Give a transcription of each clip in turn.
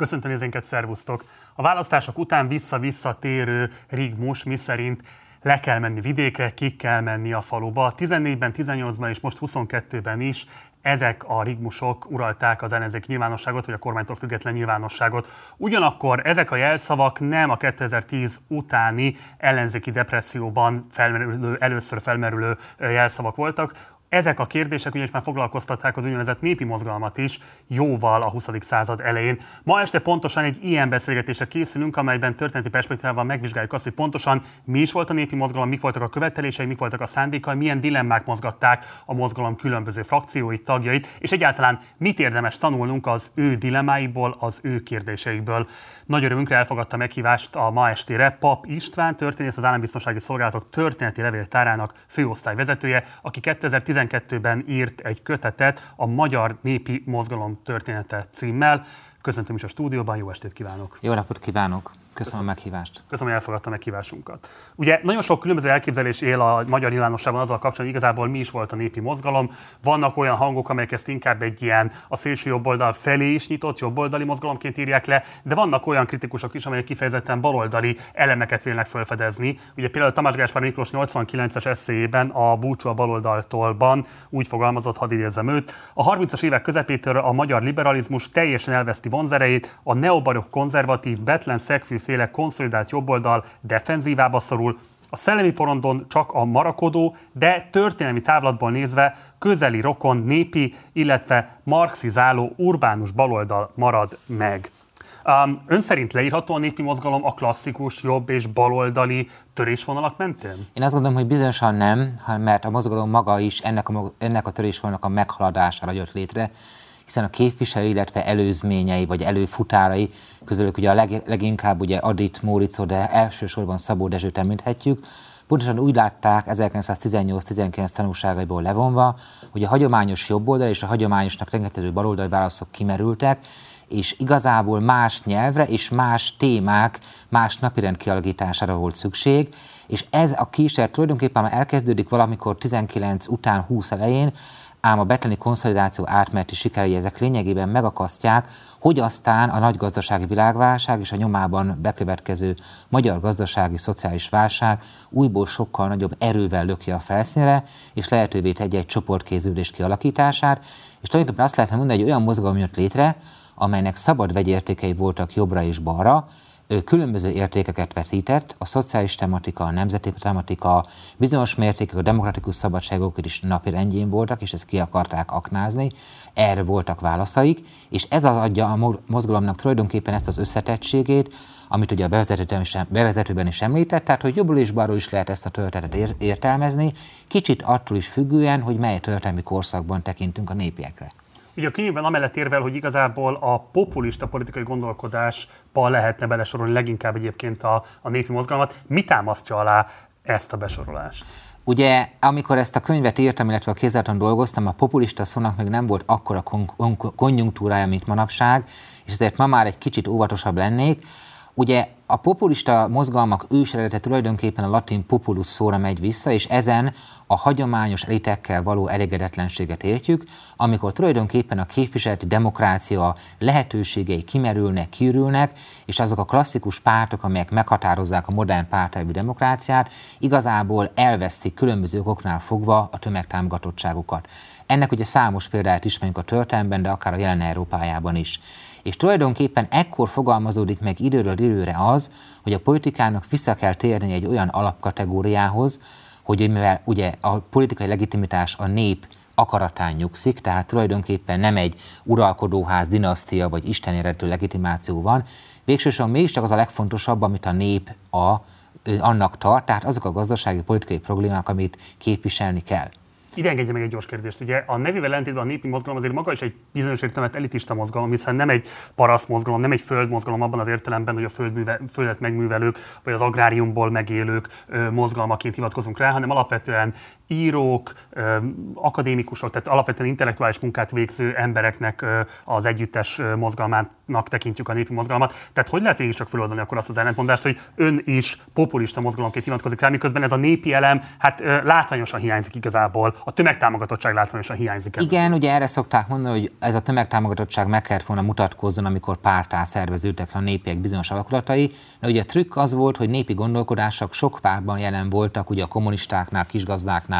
Köszöntöm nézénket, szervusztok! A választások után vissza-vissza térő rigmus, miszerint le kell menni vidékre, ki kell menni a faluba. 14-ben, 18-ban és most 22-ben is ezek a rigmusok uralták az ellenzék nyilvánosságot, vagy a kormánytól független nyilvánosságot. Ugyanakkor ezek a jelszavak nem a 2010 utáni ellenzéki depresszióban felmerülő, először felmerülő jelszavak voltak, ezek a kérdések ugyanis már foglalkoztatták az úgynevezett népi mozgalmat is jóval a 20. század elején. Ma este pontosan egy ilyen beszélgetésre készülünk, amelyben történeti perspektívával megvizsgáljuk azt, hogy pontosan mi is volt a népi mozgalom, mik voltak a követelései, mik voltak a szándékai, milyen dilemmák mozgatták a mozgalom különböző frakcióit, tagjait, és egyáltalán mit érdemes tanulnunk az ő dilemmáiból, az ő kérdéseikből. Nagy örömünkre elfogadta meghívást a ma estére Pap István, történész az Állambiztonsági Szolgálatok történeti levéltárának főosztályvezetője, aki 2010 2012-ben írt egy kötetet a Magyar Népi Mozgalom története címmel. Köszöntöm is a stúdióban, jó estét kívánok! Jó napot kívánok! Köszönöm, a meghívást. Köszönöm, hogy elfogadta meghívásunkat. Ugye nagyon sok különböző elképzelés él a magyar nyilvánosságban azzal kapcsolatban, hogy igazából mi is volt a népi mozgalom. Vannak olyan hangok, amelyek ezt inkább egy ilyen a szélső jobboldal felé is nyitott jobboldali mozgalomként írják le, de vannak olyan kritikusok is, amelyek kifejezetten baloldali elemeket vélnek felfedezni. Ugye például Tamás Gáspár Miklós 89-es eszéjében a Búcsú a baloldaltólban úgy fogalmazott, hadd idézzem őt, a 30-as évek közepétől a magyar liberalizmus teljesen elveszti vonzerejét, a neobarok konzervatív, betlen szegfű féle konszolidált jobboldal defenzívába szorul, a szellemi porondon csak a marakodó, de történelmi távlatból nézve közeli rokon népi, illetve marxizáló urbánus baloldal marad meg. Um, ön szerint leírható a népi mozgalom a klasszikus jobb és baloldali törésvonalak mentén? Én azt gondolom, hogy bizonyosan nem, mert a mozgalom maga is ennek a, ennek a törésvonalnak a meghaladására jött létre hiszen a képviselő, illetve előzményei vagy előfutárai közülük ugye a leg, leginkább ugye Adit Móricó, de elsősorban Szabó Dezsőt említhetjük, pontosan úgy látták 1918-19 tanulságaiból levonva, hogy a hagyományos jobboldal és a hagyományosnak rengetező baloldali válaszok kimerültek, és igazából más nyelvre és más témák, más napirend kialakítására volt szükség, és ez a kísérlet tulajdonképpen elkezdődik valamikor 19 után 20 elején, ám a betleni konszolidáció átmeneti sikerei ezek lényegében megakasztják, hogy aztán a nagy gazdasági világválság és a nyomában bekövetkező magyar gazdasági szociális válság újból sokkal nagyobb erővel löki a felszínre, és lehetővé tegye egy csoportkéződés kialakítását, és tulajdonképpen azt lehetne mondani, hogy olyan mozgalom jött létre, amelynek szabad vegyértékei voltak jobbra és balra, különböző értékeket vetített, a szociális tematika, a nemzeti tematika, bizonyos mértékek a demokratikus szabadságok is napi rendjén voltak, és ezt ki akarták aknázni, erre voltak válaszaik, és ez az adja a mozgalomnak tulajdonképpen ezt az összetettségét, amit ugye a bevezetőben is, bevezetőben is említett, tehát hogy jobbról és balról is lehet ezt a történetet értelmezni, kicsit attól is függően, hogy mely történelmi korszakban tekintünk a népiekre. Ugye a könyvben amellett érvel, hogy igazából a populista politikai gondolkodásba lehetne besorolni leginkább egyébként a, a népi mozgalmat. Mi támasztja alá ezt a besorolást? Ugye, amikor ezt a könyvet írtam, illetve a kézláton dolgoztam, a populista szónak még nem volt akkora kon- konjunktúrája, mint manapság, és ezért ma már egy kicsit óvatosabb lennék. Ugye a populista mozgalmak őseredete tulajdonképpen a latin populus szóra megy vissza, és ezen a hagyományos elitekkel való elégedetlenséget értjük, amikor tulajdonképpen a képviseleti demokrácia lehetőségei kimerülnek, kiürülnek, és azok a klasszikus pártok, amelyek meghatározzák a modern pártelvű demokráciát, igazából elvesztik különböző okoknál fogva a tömegtámogatottságukat. Ennek ugye számos példáját ismerjük a történelemben, de akár a jelen Európájában is. És tulajdonképpen ekkor fogalmazódik meg időről időre az, hogy a politikának vissza kell térni egy olyan alapkategóriához, hogy mivel ugye a politikai legitimitás a nép akaratán nyugszik, tehát tulajdonképpen nem egy uralkodóház, dinasztia vagy Isten eredetű legitimáció van. Végsősorban mégiscsak az a legfontosabb, amit a nép a, annak tart, tehát azok a gazdasági politikai problémák, amit képviselni kell. Ide meg egy gyors kérdést. Ugye a nevével ellentétben a népi mozgalom azért maga is egy bizonyos értelemben elitista mozgalom, hiszen nem egy paraszt mozgalom, nem egy földmozgalom abban az értelemben, hogy a földműve, földet megművelők vagy az agráriumból megélők mozgalmaként hivatkozunk rá, hanem alapvetően írók, akadémikusok, tehát alapvetően intellektuális munkát végző embereknek az együttes mozgalmának tekintjük a népi mozgalmat. Tehát hogy lehet végig csak feloldani akkor azt az ellentmondást, hogy ön is populista mozgalomként hivatkozik rá, miközben ez a népi elem hát látványosan hiányzik igazából a tömegtámogatottság látványosan hiányzik. Ebből. Igen, ugye erre szokták mondani, hogy ez a tömegtámogatottság meg kellett volna mutatkozzon, amikor pártá szerveződtek a népiek bizonyos alakulatai. De ugye a trükk az volt, hogy népi gondolkodások sok pártban jelen voltak, ugye a kommunistáknál, kisgazdáknál,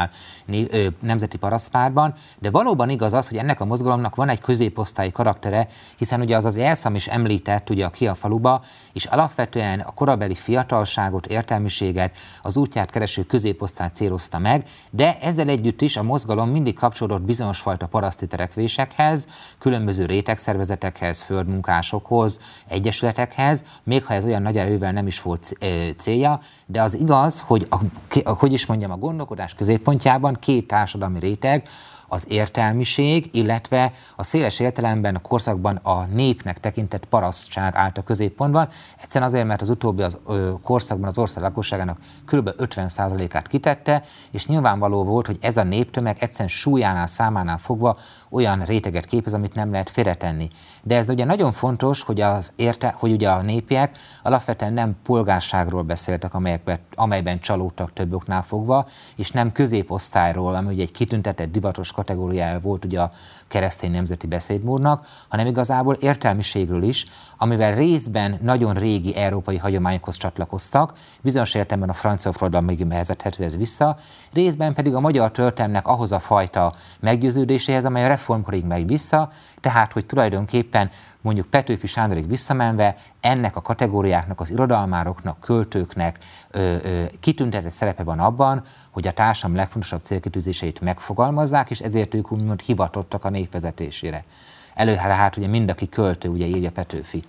nemzeti parasztpártban, de valóban igaz az, hogy ennek a mozgalomnak van egy középosztályi karaktere, hiszen ugye az az elszám is említett ugye a Kia faluba, és alapvetően a korabeli fiatalságot, értelmiséget, az útját kereső középosztályt célozta meg, de ezzel együtt is a mozgalom mindig kapcsolódott bizonyos fajta paraszti terekvésekhez, különböző rétegszervezetekhez, földmunkásokhoz, egyesületekhez, még ha ez olyan nagy erővel nem is volt célja, de az igaz, hogy a, hogy is mondjam, a gondolkodás középpontjában két társadalmi réteg, az értelmiség, illetve a széles értelemben a korszakban a népnek tekintett parasztság állt a középpontban. Egyszerűen azért, mert az utóbbi az, ö, korszakban az ország lakosságának kb. 50%-át kitette, és nyilvánvaló volt, hogy ez a néptömeg egyszerűen súlyánál, számánál fogva olyan réteget képez, amit nem lehet félretenni. De ez ugye nagyon fontos, hogy, az érte, hogy ugye a népiek alapvetően nem polgárságról beszéltek, amelyekben, amelyben csalódtak több oknál fogva, és nem középosztályról, ami ugye egy kitüntetett divatos kategóriája volt ugye a keresztény nemzeti beszédmódnak, hanem igazából értelmiségről is, amivel részben nagyon régi európai hagyományokhoz csatlakoztak, bizonyos értelemben a francia forradalom még vezethető ez vissza, részben pedig a magyar történelmnek ahhoz a fajta meggyőződéséhez, amely a reformkorig megy vissza, tehát, hogy tulajdonképpen mondjuk Petőfi Sándorig visszamenve ennek a kategóriáknak, az irodalmároknak, költőknek ö, ö, kitüntetett szerepe van abban, hogy a társam legfontosabb célkitűzéseit megfogalmazzák, és ezért ők úgymond hivatottak a népvezetésére. Előre hát ugye mind, aki költő, ugye írja Petőfi.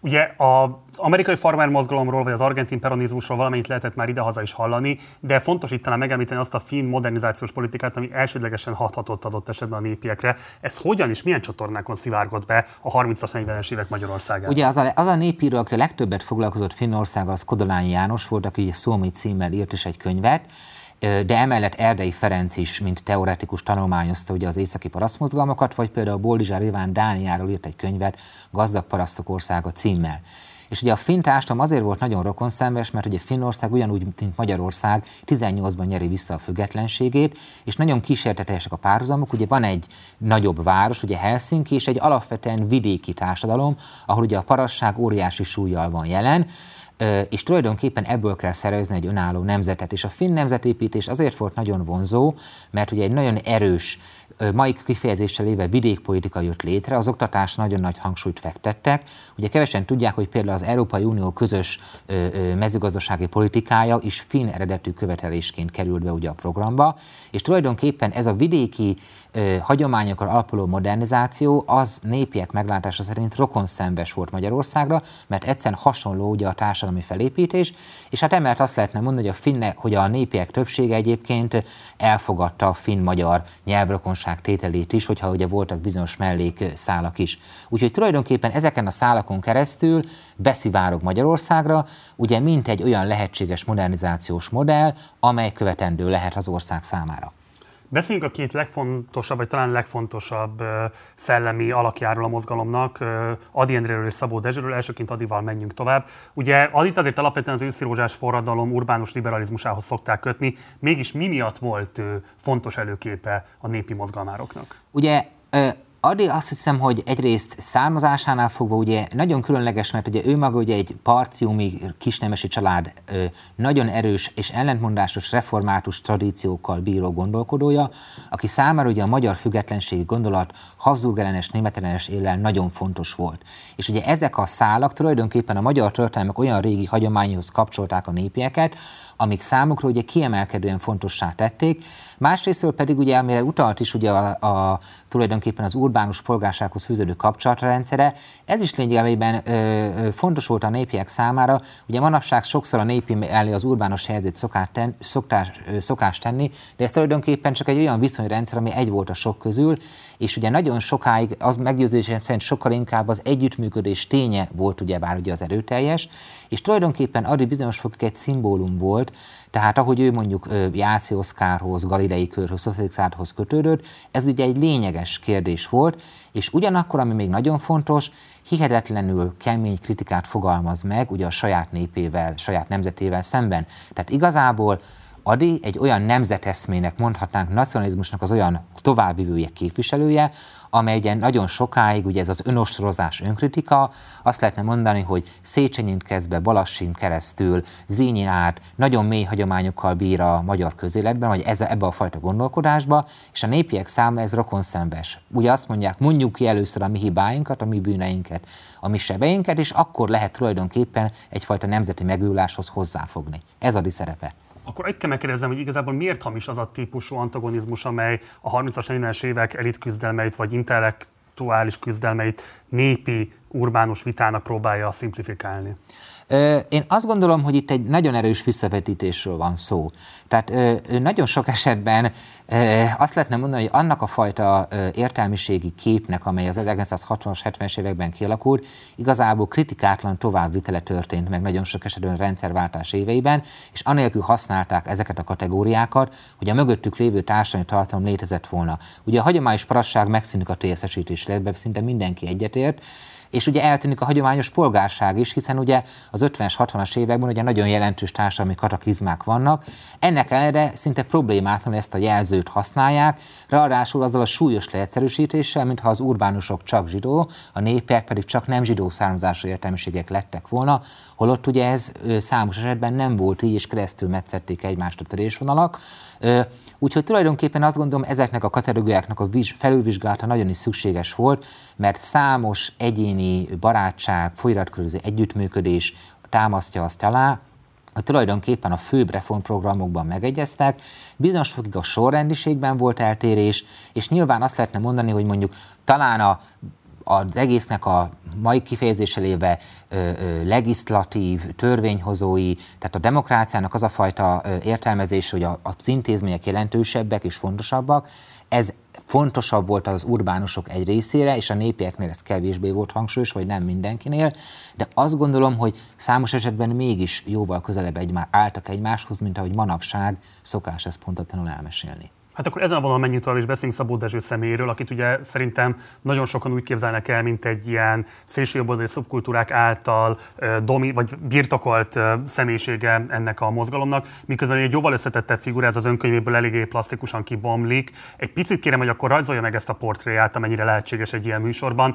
Ugye az amerikai farmer mozgalomról, vagy az argentin peronizmusról valamennyit lehetett már idehaza is hallani, de fontos itt talán megemlíteni azt a finn modernizációs politikát, ami elsődlegesen hathatott adott esetben a népiekre. Ez hogyan és milyen csatornákon szivárgott be a 30-as, 40-es évek Magyarországán? Ugye az a, az a népíró, aki a legtöbbet foglalkozott Finnországgal, az Kodolányi János volt, aki Szómi címmel írt is egy könyvet, de emellett Erdei Ferenc is, mint teoretikus tanulmányozta ugye az északi parasztmozgalmakat, vagy például Boldizsár Iván Dániáról írt egy könyvet, Gazdag parasztok országa címmel. És ugye a finn társadalom azért volt nagyon rokonszenves, mert ugye Finnország ugyanúgy, mint Magyarország 18-ban nyeri vissza a függetlenségét, és nagyon kísértetesek a párhuzamok. Ugye van egy nagyobb város, ugye Helsinki, és egy alapvetően vidéki társadalom, ahol ugye a parasság óriási súlyjal van jelen, és tulajdonképpen ebből kell szerezni egy önálló nemzetet. És a finn nemzetépítés azért volt nagyon vonzó, mert ugye egy nagyon erős, mai kifejezéssel éve vidékpolitika jött létre, az oktatás nagyon nagy hangsúlyt fektettek. Ugye kevesen tudják, hogy például az Európai Unió közös mezőgazdasági politikája is finn eredetű követelésként került be ugye a programba, és tulajdonképpen ez a vidéki hagyományokon alapuló modernizáció az népiek meglátása szerint rokonszembes volt Magyarországra, mert egyszerűen hasonló ugye a társadalmi felépítés, és hát emellett azt lehetne mondani, hogy a, finne, hogy a népiek többsége egyébként elfogadta a finn-magyar nyelvrokonság tételét is, hogyha ugye voltak bizonyos mellékszálak is. Úgyhogy tulajdonképpen ezeken a szálakon keresztül beszivárog Magyarországra, ugye mint egy olyan lehetséges modernizációs modell, amely követendő lehet az ország számára. Beszéljünk a két legfontosabb, vagy talán legfontosabb szellemi alakjáról a mozgalomnak, Adi Endréről és Szabó Dezsőről. Elsőként Adival menjünk tovább. Ugye Adit azért alapvetően az őszirózsás forradalom urbánus liberalizmusához szokták kötni, mégis mi miatt volt fontos előképe a népi mozgalmároknak? Ugye Adi azt hiszem, hogy egyrészt származásánál fogva ugye nagyon különleges, mert ugye ő maga ugye egy parciumi kisnemesi család nagyon erős és ellentmondásos református tradíciókkal bíró gondolkodója, aki számára ugye a magyar függetlenségi gondolat Habsburg ellenes, németellenes éllel nagyon fontos volt. És ugye ezek a szálak tulajdonképpen a magyar történelmek olyan régi hagyományhoz kapcsolták a népieket, amik számukra ugye kiemelkedően fontossá tették. Másrésztől pedig ugye, amire utalt is ugye a, a tulajdonképpen az urbánus polgársághoz fűződő kapcsolatrendszere, ez is lényegében fontos volt a népiek számára. Ugye manapság sokszor a népi elé az urbánus helyzet szokás, ten, szoktás, ö, szokás tenni, de ez tulajdonképpen csak egy olyan viszonyrendszer, ami egy volt a sok közül, és ugye nagyon sokáig az meggyőzésem szerint sokkal inkább az együttműködés ténye volt ugyebár ugye az erőteljes, és tulajdonképpen Adi bizonyos fokig egy szimbólum volt, tehát ahogy ő mondjuk Jászi Oszkárhoz, Galilei körhöz, Szociálisáthoz kötődött, ez ugye egy lényeges kérdés volt, és ugyanakkor, ami még nagyon fontos, hihetetlenül kemény kritikát fogalmaz meg ugye a saját népével, saját nemzetével szemben. Tehát igazából Adi egy olyan nemzeteszmének, mondhatnánk nacionalizmusnak az olyan továbbvivője, képviselője, amely ugye nagyon sokáig, ugye ez az önostrozás, önkritika, azt lehetne mondani, hogy Széchenyint kezdve, Balassin keresztül, Zényin át, nagyon mély hagyományokkal bír a magyar közéletben, vagy ez, ebbe a fajta gondolkodásba, és a népiek számára ez rokonszenves. Ugye azt mondják, mondjuk ki először a mi hibáinkat, a mi bűneinket, a mi sebeinket, és akkor lehet tulajdonképpen egyfajta nemzeti megújuláshoz hozzáfogni. Ez a szerepe. Akkor egy kell megkérdezem, hogy igazából miért hamis az a típusú antagonizmus, amely a 30-as, 40-es évek elit küzdelmeit vagy intellektuális küzdelmeit népi, urbánus vitának próbálja szimplifikálni? Én azt gondolom, hogy itt egy nagyon erős visszavetítésről van szó. Tehát nagyon sok esetben azt lehetne mondani, hogy annak a fajta értelmiségi képnek, amely az 1960-as, 70-es években kialakult, igazából kritikátlan továbbvitele történt meg nagyon sok esetben rendszerváltás éveiben, és anélkül használták ezeket a kategóriákat, hogy a mögöttük lévő társadalmi tartalom létezett volna. Ugye a hagyományos parasság megszűnik a TSZ-esítésre, ebben szinte mindenki egyetért, és ugye eltűnik a hagyományos polgárság is, hiszen ugye az 50-es, 60-as években ugye nagyon jelentős társadalmi kataklizmák vannak. Ennek ellenére szinte problémátlan ezt a jelzőt használják, ráadásul azzal a súlyos leegyszerűsítéssel, mintha az urbánusok csak zsidó, a népek pedig csak nem zsidó származású értelmiségek lettek volna, holott ugye ez számos esetben nem volt így, és keresztül metszették egymást a törésvonalak. Úgyhogy tulajdonképpen azt gondolom, ezeknek a kategóriáknak a felülvizsgálata nagyon is szükséges volt, mert számos egyéni barátság, folyiratkozó együttműködés támasztja azt alá, hogy tulajdonképpen a főbb reformprogramokban megegyeztek, bizonyos fokig a sorrendiségben volt eltérés, és nyilván azt lehetne mondani, hogy mondjuk talán a az egésznek a mai kifejezéssel éve legislatív, törvényhozói, tehát a demokráciának az a fajta értelmezés, hogy a, a intézmények jelentősebbek és fontosabbak, ez fontosabb volt az urbánusok egy részére, és a népieknél ez kevésbé volt hangsúlyos, vagy nem mindenkinél, de azt gondolom, hogy számos esetben mégis jóval közelebb egymá- álltak egymáshoz, mint ahogy manapság szokás ezt pontatlanul elmesélni. Hát akkor ezen a vonalon menjünk tovább, és beszéljünk Szabó Dezső személyéről, akit ugye szerintem nagyon sokan úgy képzelnek el, mint egy ilyen szélsőjobboldali szubkultúrák által domi, vagy birtokolt személyisége ennek a mozgalomnak, miközben egy jóval összetettebb figura, ez az önkönyvéből eléggé plastikusan kibomlik. Egy picit kérem, hogy akkor rajzolja meg ezt a portréját, amennyire lehetséges egy ilyen műsorban.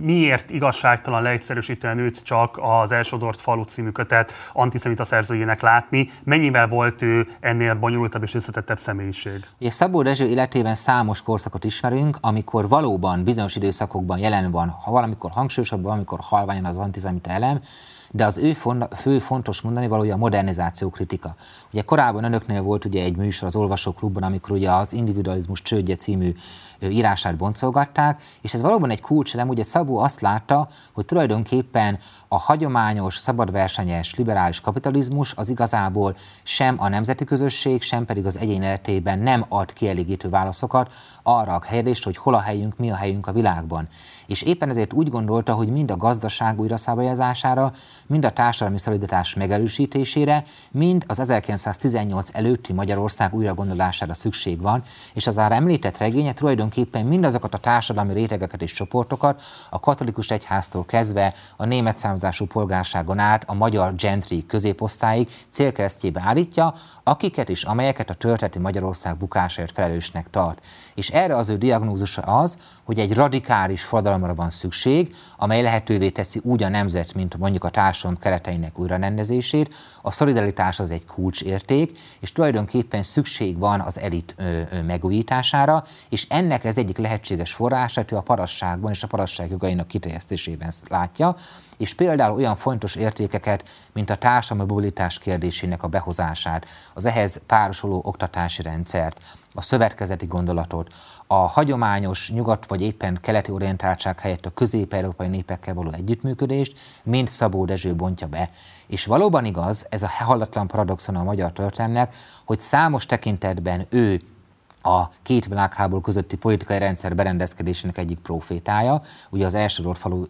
Miért igazságtalan leegyszerűsítően őt csak az Elsodort falu című kötet antiszemita szerzőjének látni? Mennyivel volt ő ennél bonyolultabb és összetettebb személyiség? Szükség. És Szabó Dezső életében számos korszakot ismerünk, amikor valóban bizonyos időszakokban jelen van, ha valamikor hangsúlyosabb, valamikor halványan az antizemita elem, de az ő fő fontos mondani valója a modernizáció kritika. Ugye korábban önöknél volt ugye egy műsor az Olvasóklubban, amikor ugye az Individualizmus csődje című írását boncolgatták, és ez valóban egy kulcselem, ugye Szabó azt látta, hogy tulajdonképpen a hagyományos, szabadversenyes, liberális kapitalizmus az igazából sem a nemzeti közösség, sem pedig az egyén életében nem ad kielégítő válaszokat arra a kérdést, hogy hol a helyünk, mi a helyünk a világban. És éppen ezért úgy gondolta, hogy mind a gazdaság újraszabályozására, mind a társadalmi szolidatás megerősítésére, mind az 1918 előtti Magyarország újragondolására szükség van, és az már említett regénye tulajdonképpen mindazokat a társadalmi rétegeket és csoportokat, a katolikus egyháztól kezdve a német származású polgárságon át a magyar gentry középosztályig célkeresztjébe állítja, akiket és amelyeket a történeti Magyarország bukásért felelősnek tart. És erre az ő diagnózusa az, hogy egy radikális forradalomra van szükség, amely lehetővé teszi úgy a nemzet, mint mondjuk a társadalom kereteinek újrarendezését. A szolidaritás az egy kulcsérték, és tulajdonképpen szükség van az elit megújítására, és ennek ez egyik lehetséges forrását ő a parasságban és a parasság jogainak kiterjesztésében látja, és például olyan fontos értékeket, mint a társadalmi mobilitás kérdésének a behozását, az ehhez párosuló oktatási rendszert, a szövetkezeti gondolatot, a hagyományos nyugat vagy éppen keleti orientáltság helyett a közép-európai népekkel való együttműködést, mind Szabó Dezső bontja be. És valóban igaz, ez a hallatlan paradoxon a magyar történelmnek, hogy számos tekintetben ő a két világháború közötti politikai rendszer berendezkedésének egyik profétája, ugye az első falu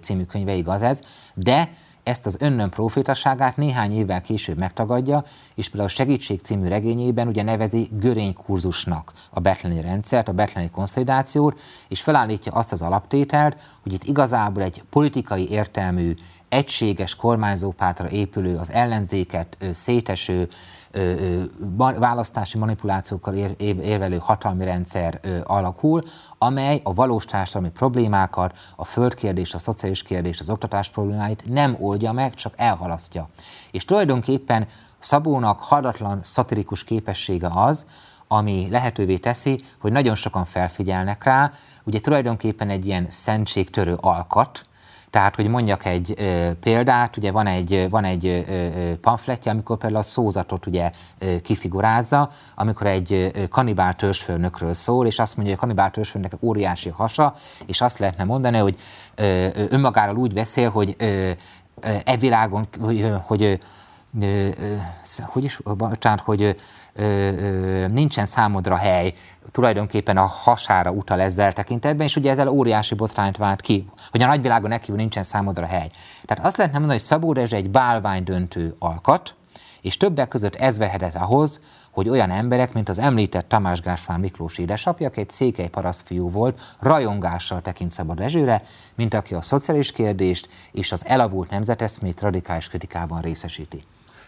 című könyve igaz ez, de ezt az önnön profétaságát néhány évvel később megtagadja, és például a Segítség című regényében ugye nevezi görénykurzusnak a betleni rendszert, a betleni konszolidációt, és felállítja azt az alaptételt, hogy itt igazából egy politikai értelmű, egységes kormányzópátra épülő, az ellenzéket széteső, választási manipulációkkal érvelő hatalmi rendszer alakul, amely a valós társadalmi problémákat, a földkérdést, a szociális kérdést, az oktatás problémáit nem oldja meg, csak elhalasztja. És tulajdonképpen Szabónak hadatlan szatirikus képessége az, ami lehetővé teszi, hogy nagyon sokan felfigyelnek rá, ugye tulajdonképpen egy ilyen szentségtörő alkat, tehát, hogy mondjak egy ö, példát, ugye van egy, van egy ö, pamfletje, amikor például a szózatot ugye ö, kifigurázza, amikor egy ö, kanibál törzsfőnökről szól, és azt mondja, hogy a kanibál törzsfőnöknek óriási hasa, és azt lehetne mondani, hogy ö, önmagáról úgy beszél, hogy ö, e világon, hogy, hogy hogy is, bocsánat, hogy nincsen számodra hely, tulajdonképpen a hasára utal ezzel tekintetben, és ugye ezzel óriási botrányt vált ki, hogy a nagyvilágon nekívül nincsen számodra hely. Tehát azt lehetne mondani, hogy Szabó Rezse egy bálvány döntő alkat, és többek között ez vehetett ahhoz, hogy olyan emberek, mint az említett Tamás Gáspár Miklós édesapja, aki egy székely parasztfiú volt, rajongással tekint Szabad Rezsőre, mint aki a szociális kérdést és az elavult nemzeteszmét radikális kritikában részesíti.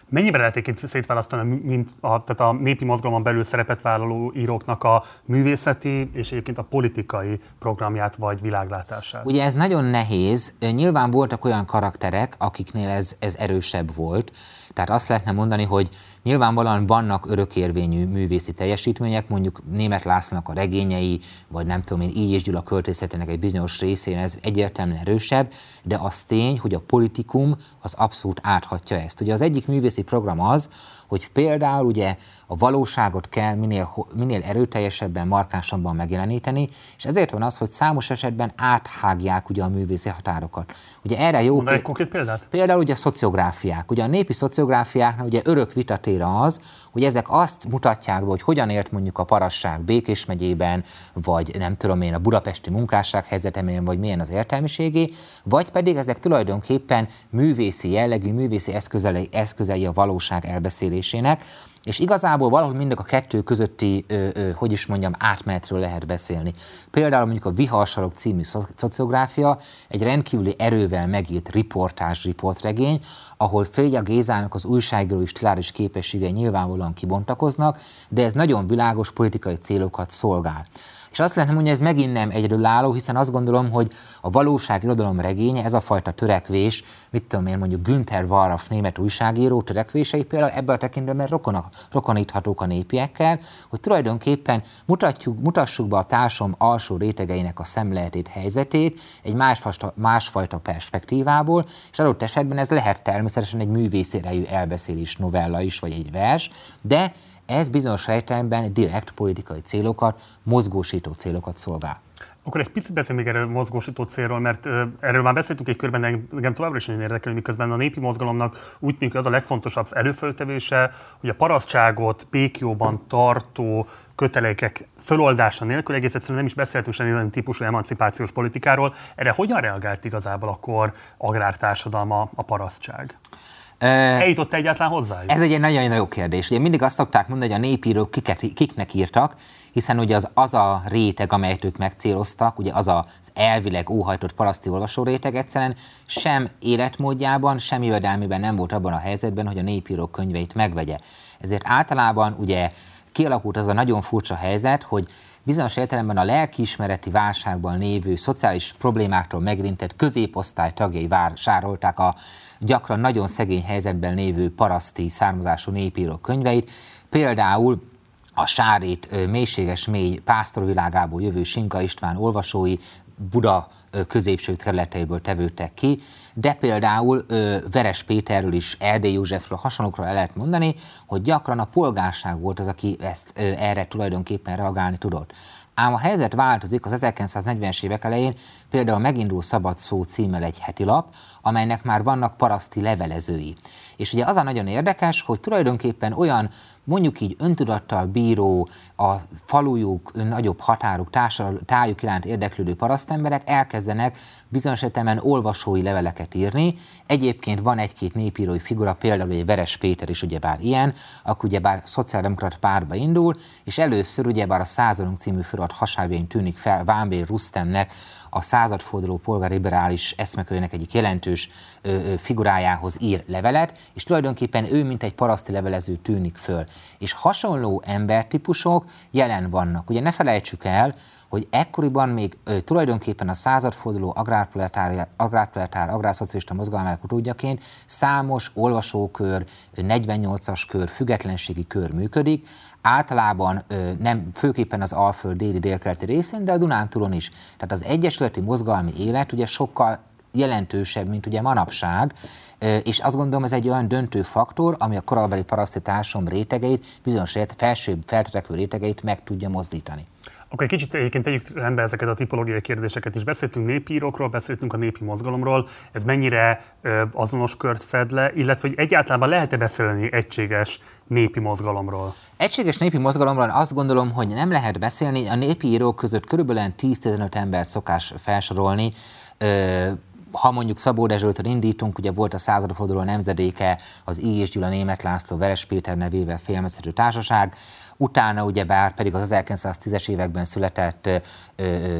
Mennyiben lehet egyébként szétválasztani mint a, tehát a népi mozgalomban belül szerepet vállaló íróknak a művészeti és egyébként a politikai programját vagy világlátását? Ugye ez nagyon nehéz. Nyilván voltak olyan karakterek, akiknél ez, ez erősebb volt. Tehát azt lehetne mondani, hogy nyilvánvalóan vannak örökérvényű művészi teljesítmények, mondjuk Német Lászlónak a regényei, vagy nem tudom én, így és Gyula költészetének egy bizonyos részén ez egyértelműen erősebb, de az tény, hogy a politikum az abszolút áthatja ezt. Ugye az egyik művészi program az, hogy például ugye a valóságot kell minél, minél erőteljesebben, markánsabban megjeleníteni, és ezért van az, hogy számos esetben áthágják ugye a művészi határokat. Ugye erre jó... Mondd egy konkrét példát? Például ugye a szociográfiák. Ugye a népi szociográfiáknál ugye örök vitatéra az, hogy ezek azt mutatják be, hogy hogyan élt mondjuk a parasság Békés megyében, vagy nem tudom én a budapesti munkásság helyzetemén, vagy milyen az értelmiségi, vagy pedig ezek tulajdonképpen művészi jellegű, művészi eszközei, eszközei a valóság elbeszélésének, és igazából valahogy mindig a kettő közötti, ö, ö, hogy is mondjam, átmenetről lehet beszélni. Például mondjuk a Viharsarok című szociográfia egy rendkívüli erővel megírt riportás riportregény, ahol Félja Gézának az újságíró és tiláris képességei nyilvánvalóan kibontakoznak, de ez nagyon világos politikai célokat szolgál. És azt lehetne mondani, hogy ez megint nem egyedülálló, hiszen azt gondolom, hogy a valóság irodalom regénye, ez a fajta törekvés, mit tudom én, mondjuk Günther Warraff német újságíró törekvései például ebben a tekintetben rokonak, rokoníthatók a népiekkel, hogy tulajdonképpen mutatjuk, mutassuk be a társam alsó rétegeinek a szemléletét, helyzetét egy másfajta, másfajta perspektívából, és adott esetben ez lehet természetesen egy művészérejű elbeszélés novella is, vagy egy vers, de ez bizonyos értelemben direkt politikai célokat, mozgósító célokat szolgál. Akkor egy picit beszélünk még erről mozgósító célról, mert erről már beszéltünk egy körben, engem továbbra is nagyon érdekel, miközben a népi mozgalomnak úgy tűnik, hogy az a legfontosabb erőföltevése, hogy a parasztságot Pékióban tartó kötelékek föloldása nélkül egész egyszerűen nem is beszéltünk semmi olyan típusú emancipációs politikáról. Erre hogyan reagált igazából akkor agrártársadalma, a parasztság? Eljutott egyáltalán hozzájuk? Ez egy nagyon jó kérdés. Ugye mindig azt szokták mondani, hogy a népírók kiket, kiknek írtak, hiszen ugye az, az a réteg, amelyet ők megcéloztak, ugye az az elvileg óhajtott paraszti olvasó réteg egyszerűen sem életmódjában, sem jövedelmében nem volt abban a helyzetben, hogy a népírók könyveit megvegye. Ezért általában ugye kialakult az a nagyon furcsa helyzet, hogy bizonyos értelemben a lelkiismereti válságban lévő szociális problémáktól megérintett középosztály tagjai vásárolták a gyakran nagyon szegény helyzetben lévő paraszti származású népírók könyveit. Például a Sárét mélységes mély pásztorvilágából jövő Sinka István olvasói Buda középső területeiből tevődtek ki, de például Veres Péterről is, Erdély Józsefről, hasonlókról el lehet mondani, hogy gyakran a polgárság volt az, aki ezt erre tulajdonképpen reagálni tudott. Ám a helyzet változik az 1940-es évek elején, például megindul Szabad Szó címmel egy heti lap, amelynek már vannak paraszti levelezői. És ugye az a nagyon érdekes, hogy tulajdonképpen olyan mondjuk így öntudattal bíró, a falujuk, nagyobb határok, tájuk iránt érdeklődő parasztemberek elkezd elkezdenek bizonyos értelemben olvasói leveleket írni. Egyébként van egy-két népírói figura, például egy Veres Péter is ugyebár ilyen, aki ugyebár szociáldemokrat párba indul, és először ugyebár a Századunk című felirat hasábjain tűnik fel Vámbér Rustemnek, a századforduló polgárliberális eszmekörének egyik jelentős ö, ö, figurájához ír levelet, és tulajdonképpen ő, mint egy paraszti levelező tűnik föl. És hasonló embertípusok jelen vannak. Ugye ne felejtsük el, hogy ekkoriban még ö, tulajdonképpen a századforduló agrárproletár, agrárproletár agrárszocialista mozgalmának utódjaként számos olvasókör, 48-as kör, függetlenségi kör működik, általában nem főképpen az Alföld déli délkeleti részén, de a Dunántúlon is. Tehát az egyesületi mozgalmi élet ugye sokkal jelentősebb, mint ugye manapság, és azt gondolom, ez egy olyan döntő faktor, ami a korabeli paraszti társadalom rétegeit, bizonyos felsőbb feltörekvő rétegeit meg tudja mozdítani. Akkor egy kicsit egyébként tegyük rendbe ezeket a tipológiai kérdéseket is. Beszéltünk népírókról, beszéltünk a népi mozgalomról, ez mennyire ö, azonos kört fed le, illetve hogy egyáltalán lehet-e beszélni egységes népi mozgalomról? Egységes népi mozgalomról azt gondolom, hogy nem lehet beszélni. A népi írók között körülbelül 10-15 embert szokás felsorolni. Ö, ha mondjuk Szabó Dezsőtől indítunk, ugye volt a századforduló nemzedéke, az I. és Gyula Német László Veres Péter nevével félmeszerű társaság, utána ugye bár pedig az 1910-es években született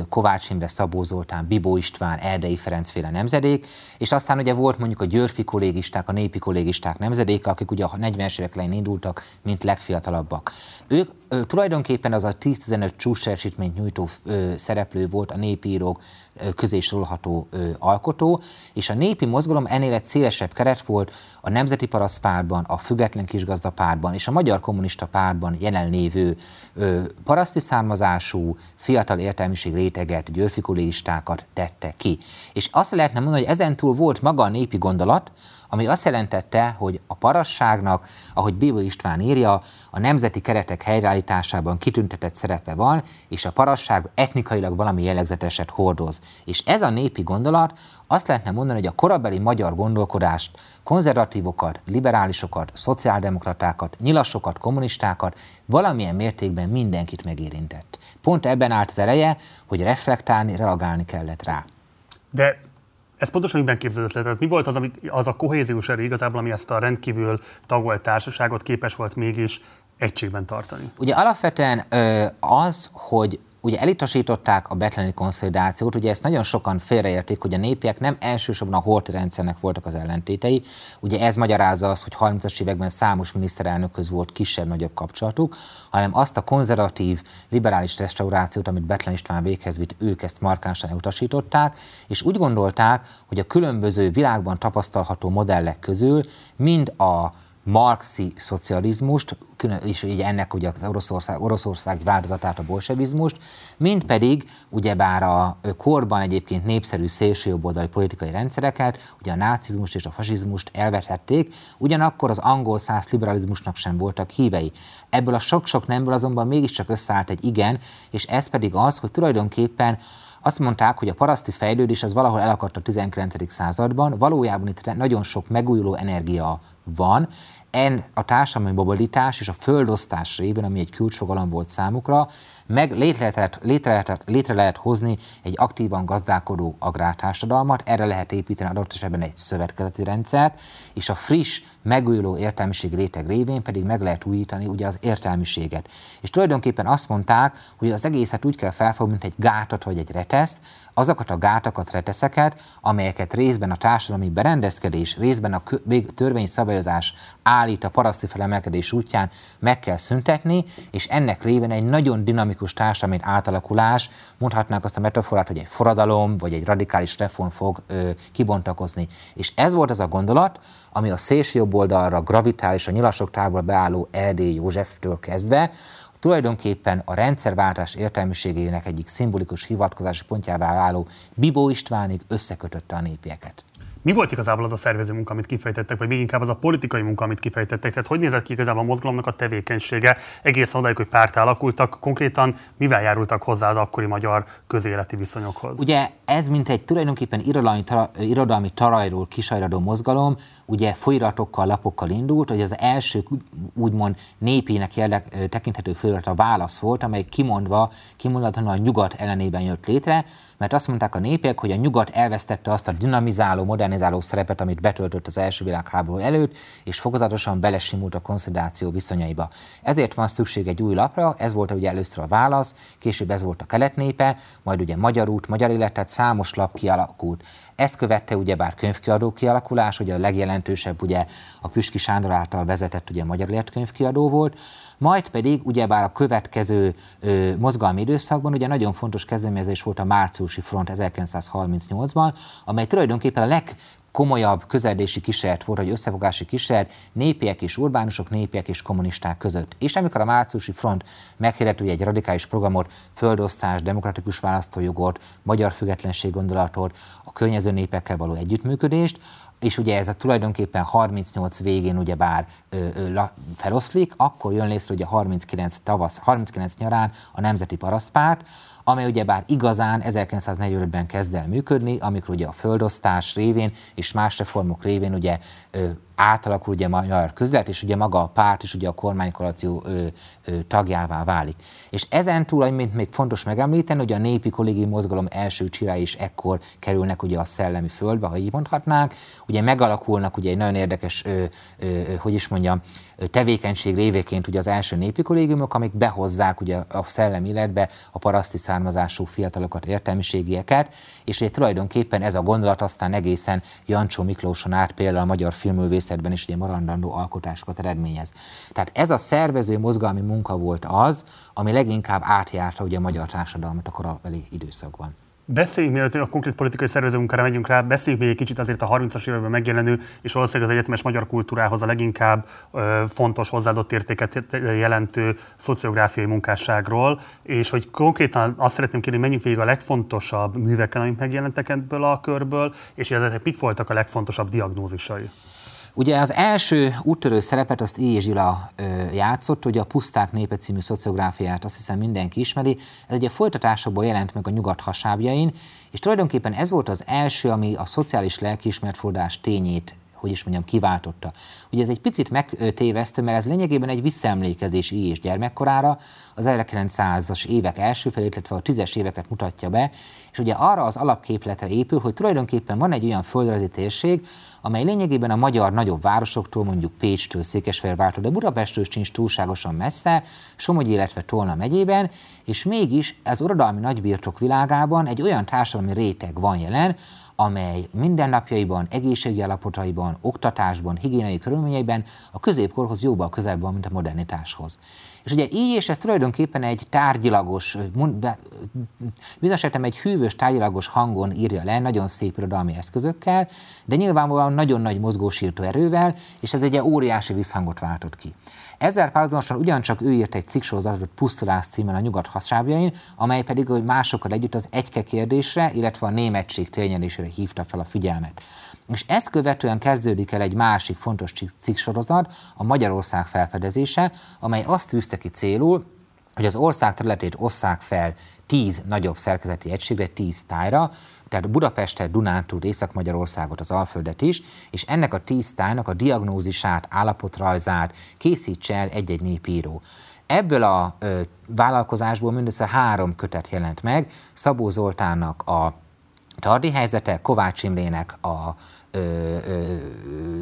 Kovács Imre, Szabó Zoltán, Bibó István, Erdei Ferenc féle nemzedék, és aztán ugye volt mondjuk a györfi kollégisták, a népi kollégisták nemzedéke, akik ugye a 40-es évek elején indultak, mint legfiatalabbak. Ők ö, tulajdonképpen az a 10-15 csúcselsítményt nyújtó ö, szereplő volt a népírók közé sorolható alkotó, és a népi mozgalom ennél egy szélesebb keret volt a Nemzeti Parasztpártban, a Független Kisgazdapártban és a Magyar Kommunista Pártban jelenlévő ö, paraszti származású, fiatal értelmiség réteget, győrfikulistákat tette ki. És azt lehetne mondani, hogy ezentúl volt maga a népi gondolat, ami azt jelentette, hogy a parasságnak, ahogy Bíbó István írja, a nemzeti keretek helyreállításában kitüntetett szerepe van, és a parasság etnikailag valami jellegzeteset hordoz. És ez a népi gondolat azt lehetne mondani, hogy a korabeli magyar gondolkodást, konzervatívokat, liberálisokat, szociáldemokratákat, nyilasokat, kommunistákat valamilyen mértékben mindenkit megérintett. Pont ebben állt az ereje, hogy reflektálni, reagálni kellett rá. De ez pontosan miben képződött le? Mi volt az, ami, az a kohéziós erő igazából, ami ezt a rendkívül tagolt társaságot képes volt mégis egységben tartani? Ugye alapvetően az, hogy ugye elutasították a betleni konszolidációt, ugye ezt nagyon sokan félreértik, hogy a népiek nem elsősorban a horti rendszernek voltak az ellentétei. Ugye ez magyarázza azt, hogy 30-as években számos miniszterelnökhöz volt kisebb-nagyobb kapcsolatuk, hanem azt a konzervatív, liberális restaurációt, amit Betlen István véghez vitt, ők ezt markánsan utasították, és úgy gondolták, hogy a különböző világban tapasztalható modellek közül mind a marxi szocializmust, és ugye ennek ugye az Oroszország, Oroszország változatát, a bolsevizmust, mint pedig ugyebár a korban egyébként népszerű szélsőjobboldali politikai rendszereket, ugye a nácizmust és a fasizmust elvethették, ugyanakkor az angol száz liberalizmusnak sem voltak hívei. Ebből a sok-sok nemből azonban mégiscsak összeállt egy igen, és ez pedig az, hogy tulajdonképpen azt mondták, hogy a paraszti fejlődés az valahol elakadt a 19. században, valójában itt nagyon sok megújuló energia van, en a társadalmi mobilitás és a földosztás révén, ami egy kulcsfogalom volt számukra, meg létre lehet, létre, lehet, létre lehet hozni egy aktívan gazdálkodó agrártársadalmat, erre lehet építeni adott esetben egy szövetkezeti rendszert, és a friss, megújuló értelmiség réteg révén pedig meg lehet újítani ugye az értelmiséget. És tulajdonképpen azt mondták, hogy az egészet úgy kell felfogni, mint egy gátat vagy egy reteszt, azokat a gátakat, reteszeket, amelyeket részben a társadalmi berendezkedés, részben a törvényszabályozás állít a paraszti felemelkedés útján meg kell szüntetni, és ennek révén egy nagyon dinamikus társadalmi átalakulás, mondhatnánk azt a metaforát, hogy egy forradalom vagy egy radikális reform fog ö, kibontakozni. És ez volt az a gondolat, ami a szélső jobb oldalra gravitál és a nyilasok tábor beálló Erdély Józseftől kezdve, tulajdonképpen a rendszerváltás értelmiségének egyik szimbolikus hivatkozási pontjává váló Bibó Istvánig összekötötte a népieket. Mi volt igazából az a szervező munka, amit kifejtettek, vagy még inkább az a politikai munka, amit kifejtettek? Tehát hogy nézett ki igazából a mozgalomnak a tevékenysége egész odáig, hogy párt alakultak, konkrétan mivel járultak hozzá az akkori magyar közéleti viszonyokhoz? Ugye ez mint egy tulajdonképpen irodalmi, irodalmi tarajról kisajradó mozgalom, ugye folyiratokkal, lapokkal indult, hogy az első úgymond népének jelleg, tekinthető folyirat a válasz volt, amely kimondva, kimondva a nyugat ellenében jött létre, mert azt mondták a népek, hogy a nyugat elvesztette azt a dinamizáló, modernizáló szerepet, amit betöltött az első világháború előtt, és fokozatosan belesimult a konszolidáció viszonyaiba. Ezért van szükség egy új lapra, ez volt ugye először a válasz, később ez volt a keletnépe, majd ugye magyar út, magyar életet, számos lap kialakult. Ezt követte ugyebár könyvkiadó kialakulás, ugye a legjelentősebb ugye a Püski Sándor által vezetett ugye magyar életkönyvkiadó volt, majd pedig ugyebár a következő ö, mozgalmi időszakban ugye nagyon fontos kezdeményezés volt a márciusi front 1938-ban, amely tulajdonképpen a leg komolyabb közeledési kísérlet volt, vagy összefogási kísérlet népiek és urbánusok, népiek és kommunisták között. És amikor a márciusi front meghirdett egy radikális programot, földosztás, demokratikus választójogot, magyar függetlenség gondolatot, a környező népekkel való együttműködést, és ugye ez a tulajdonképpen 38 végén ugye bár ö, ö, feloszlik, akkor jön létre ugye 39 tavasz, 39 nyarán a Nemzeti Parasztpárt, amely ugyebár igazán 1945-ben kezd el működni, amikor ugye a földosztás révén és más reformok révén ugye ö, átalakul ugye a magyar közlet, és ugye maga a párt is ugye a ö, tagjává válik. És ezen túl, amit még fontos megemlíteni, hogy a népi kollégium mozgalom első csirái is ekkor kerülnek ugye a szellemi földbe, ha így mondhatnánk. Ugye megalakulnak ugye egy nagyon érdekes, ö, ö, hogy is mondjam, tevékenység révéként ugye az első népi kollégiumok, amik behozzák ugye a szellemi életbe a paraszti származású fiatalokat, értelmiségieket, és ugye tulajdonképpen ez a gondolat aztán egészen Jancsó Miklóson át például a magyar filmművészetben is ugye marandandó alkotásokat eredményez. Tehát ez a szervező mozgalmi munka volt az, ami leginkább átjárta ugye a magyar társadalmat a korabeli időszakban. Beszéljünk, mielőtt a konkrét politikai szervezőmunkára megyünk rá, beszéljünk még egy kicsit azért a 30-as években megjelenő, és valószínűleg az egyetemes magyar kultúrához a leginkább ö, fontos hozzáadott értéket jelentő szociográfiai munkásságról, és hogy konkrétan azt szeretném kérni, hogy menjünk végig a legfontosabb műveken, amik megjelentek ebből a körből, és ezek mik voltak a legfontosabb diagnózisai. Ugye az első úttörő szerepet azt Éj Zsila játszott, ugye a Puszták népe című szociográfiát azt hiszem mindenki ismeri. Ez ugye folytatásokból jelent meg a nyugat hasábjain, és tulajdonképpen ez volt az első, ami a szociális lelkiismertfordás tényét hogy is mondjam, kiváltotta. Ugye ez egy picit megtévesztő, mert ez lényegében egy visszaemlékezés így és gyermekkorára, az 1900-as évek első felét, illetve a tízes éveket mutatja be, és ugye arra az alapképletre épül, hogy tulajdonképpen van egy olyan földrajzi térség, amely lényegében a magyar nagyobb városoktól, mondjuk Pécstől, Székesfehérvártól, de Budapestről sincs túlságosan messze, Somogy, illetve Tolna megyében, és mégis az uradalmi nagybirtok világában egy olyan társadalmi réteg van jelen, amely mindennapjaiban, egészségi állapotaiban, oktatásban, higiéniai körülményeiben a középkorhoz jóval közelebb van, mint a modernitáshoz. És ugye így, és ez tulajdonképpen egy tárgyilagos, bizonyos egy hűvös tárgyilagos hangon írja le, nagyon szép irodalmi eszközökkel, de nyilvánvalóan nagyon nagy mozgósító erővel, és ez egy óriási visszhangot váltott ki. Ezzel párhuzamosan ugyancsak ő írt egy cikksorozatot Pusztulás címen a nyugat hasábjain, amely pedig hogy másokkal együtt az egyke kérdésre, illetve a németség tényelésére hívta fel a figyelmet. És ezt követően kezdődik el egy másik fontos cikksorozat, a Magyarország felfedezése, amely azt tűzte ki célul, hogy az ország területét osszák fel tíz nagyobb szerkezeti egységre, tíz tájra, tehát Budapestet, Dunántúl, Észak-Magyarországot, az Alföldet is, és ennek a tíz tájnak a diagnózisát, állapotrajzát készítse el egy-egy népíró. Ebből a ö, vállalkozásból mindössze három kötet jelent meg, Szabó Zoltánnak a Tardi helyzete, Kovács Imrének a ö, ö,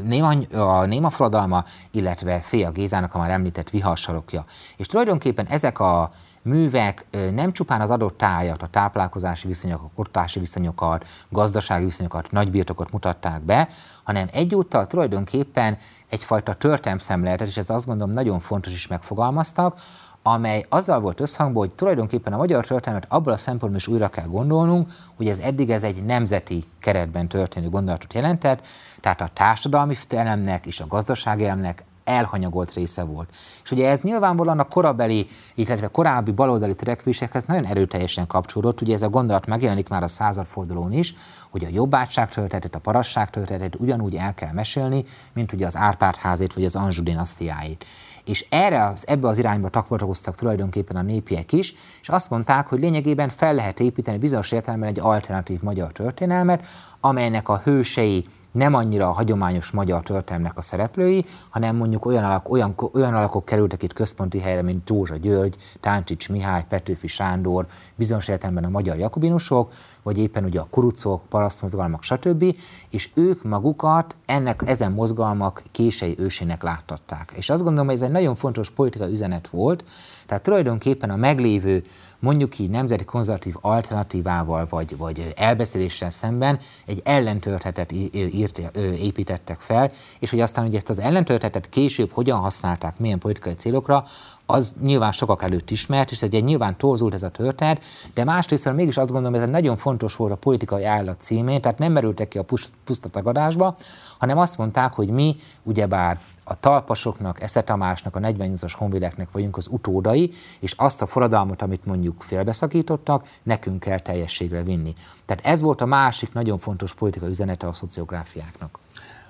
néma, a néma forradalma, illetve Féa Gézának a már említett viharsarokja. És tulajdonképpen ezek a művek nem csupán az adott tájat, a táplálkozási viszonyokat, kottási viszonyokat, gazdasági viszonyokat, nagybirtokot mutatták be, hanem egyúttal tulajdonképpen egyfajta történelmszemléletet, és ez azt gondolom nagyon fontos is megfogalmaztak, amely azzal volt összhangban, hogy tulajdonképpen a magyar történelmet abból a szempontból is újra kell gondolnunk, hogy ez eddig ez egy nemzeti keretben történő gondolatot jelentett, tehát a társadalmi elemnek és a gazdasági elemnek elhanyagolt része volt. És ugye ez nyilvánvalóan a korabeli, illetve korábbi baloldali törekvésekhez nagyon erőteljesen kapcsolódott. Ugye ez a gondolat megjelenik már a századfordulón is, hogy a jobbátság történetet, a parasság történetet ugyanúgy el kell mesélni, mint ugye az Árpád házét vagy az Anzsú dinasztiáit és erre, ebbe az irányba takvatakoztak tulajdonképpen a népiek is, és azt mondták, hogy lényegében fel lehet építeni bizonyos értelemben egy alternatív magyar történelmet, amelynek a hősei nem annyira a hagyományos magyar történelmnek a szereplői, hanem mondjuk olyan, alak, olyan, olyan alakok kerültek itt központi helyre, mint Dózsa György, Táncsics Mihály, Petőfi Sándor, bizonyos értelemben a magyar jakobinusok, vagy éppen ugye a kurucok, parasztmozgalmak, stb. És ők magukat ennek, ezen mozgalmak kései ősének láttatták. És azt gondolom, hogy ez egy nagyon fontos politikai üzenet volt, tehát tulajdonképpen a meglévő mondjuk így nemzeti konzervatív alternatívával vagy, vagy elbeszéléssel szemben egy ellentörthetet írt, építettek fel, és hogy aztán hogy ezt az ellentörthetet később hogyan használták, milyen politikai célokra, az nyilván sokak előtt ismert, és ez egy nyilván torzult ez a történet, de másrészt mégis azt gondolom, hogy ez egy nagyon fontos volt a politikai állat címén, tehát nem merültek ki a puszta tagadásba, hanem azt mondták, hogy mi ugyebár a talpasoknak, Esze Tamásnak, a 48-as honvédeknek vagyunk az utódai, és azt a forradalmat, amit mondjuk félbeszakítottak, nekünk kell teljességre vinni. Tehát ez volt a másik nagyon fontos politikai üzenete a szociográfiáknak.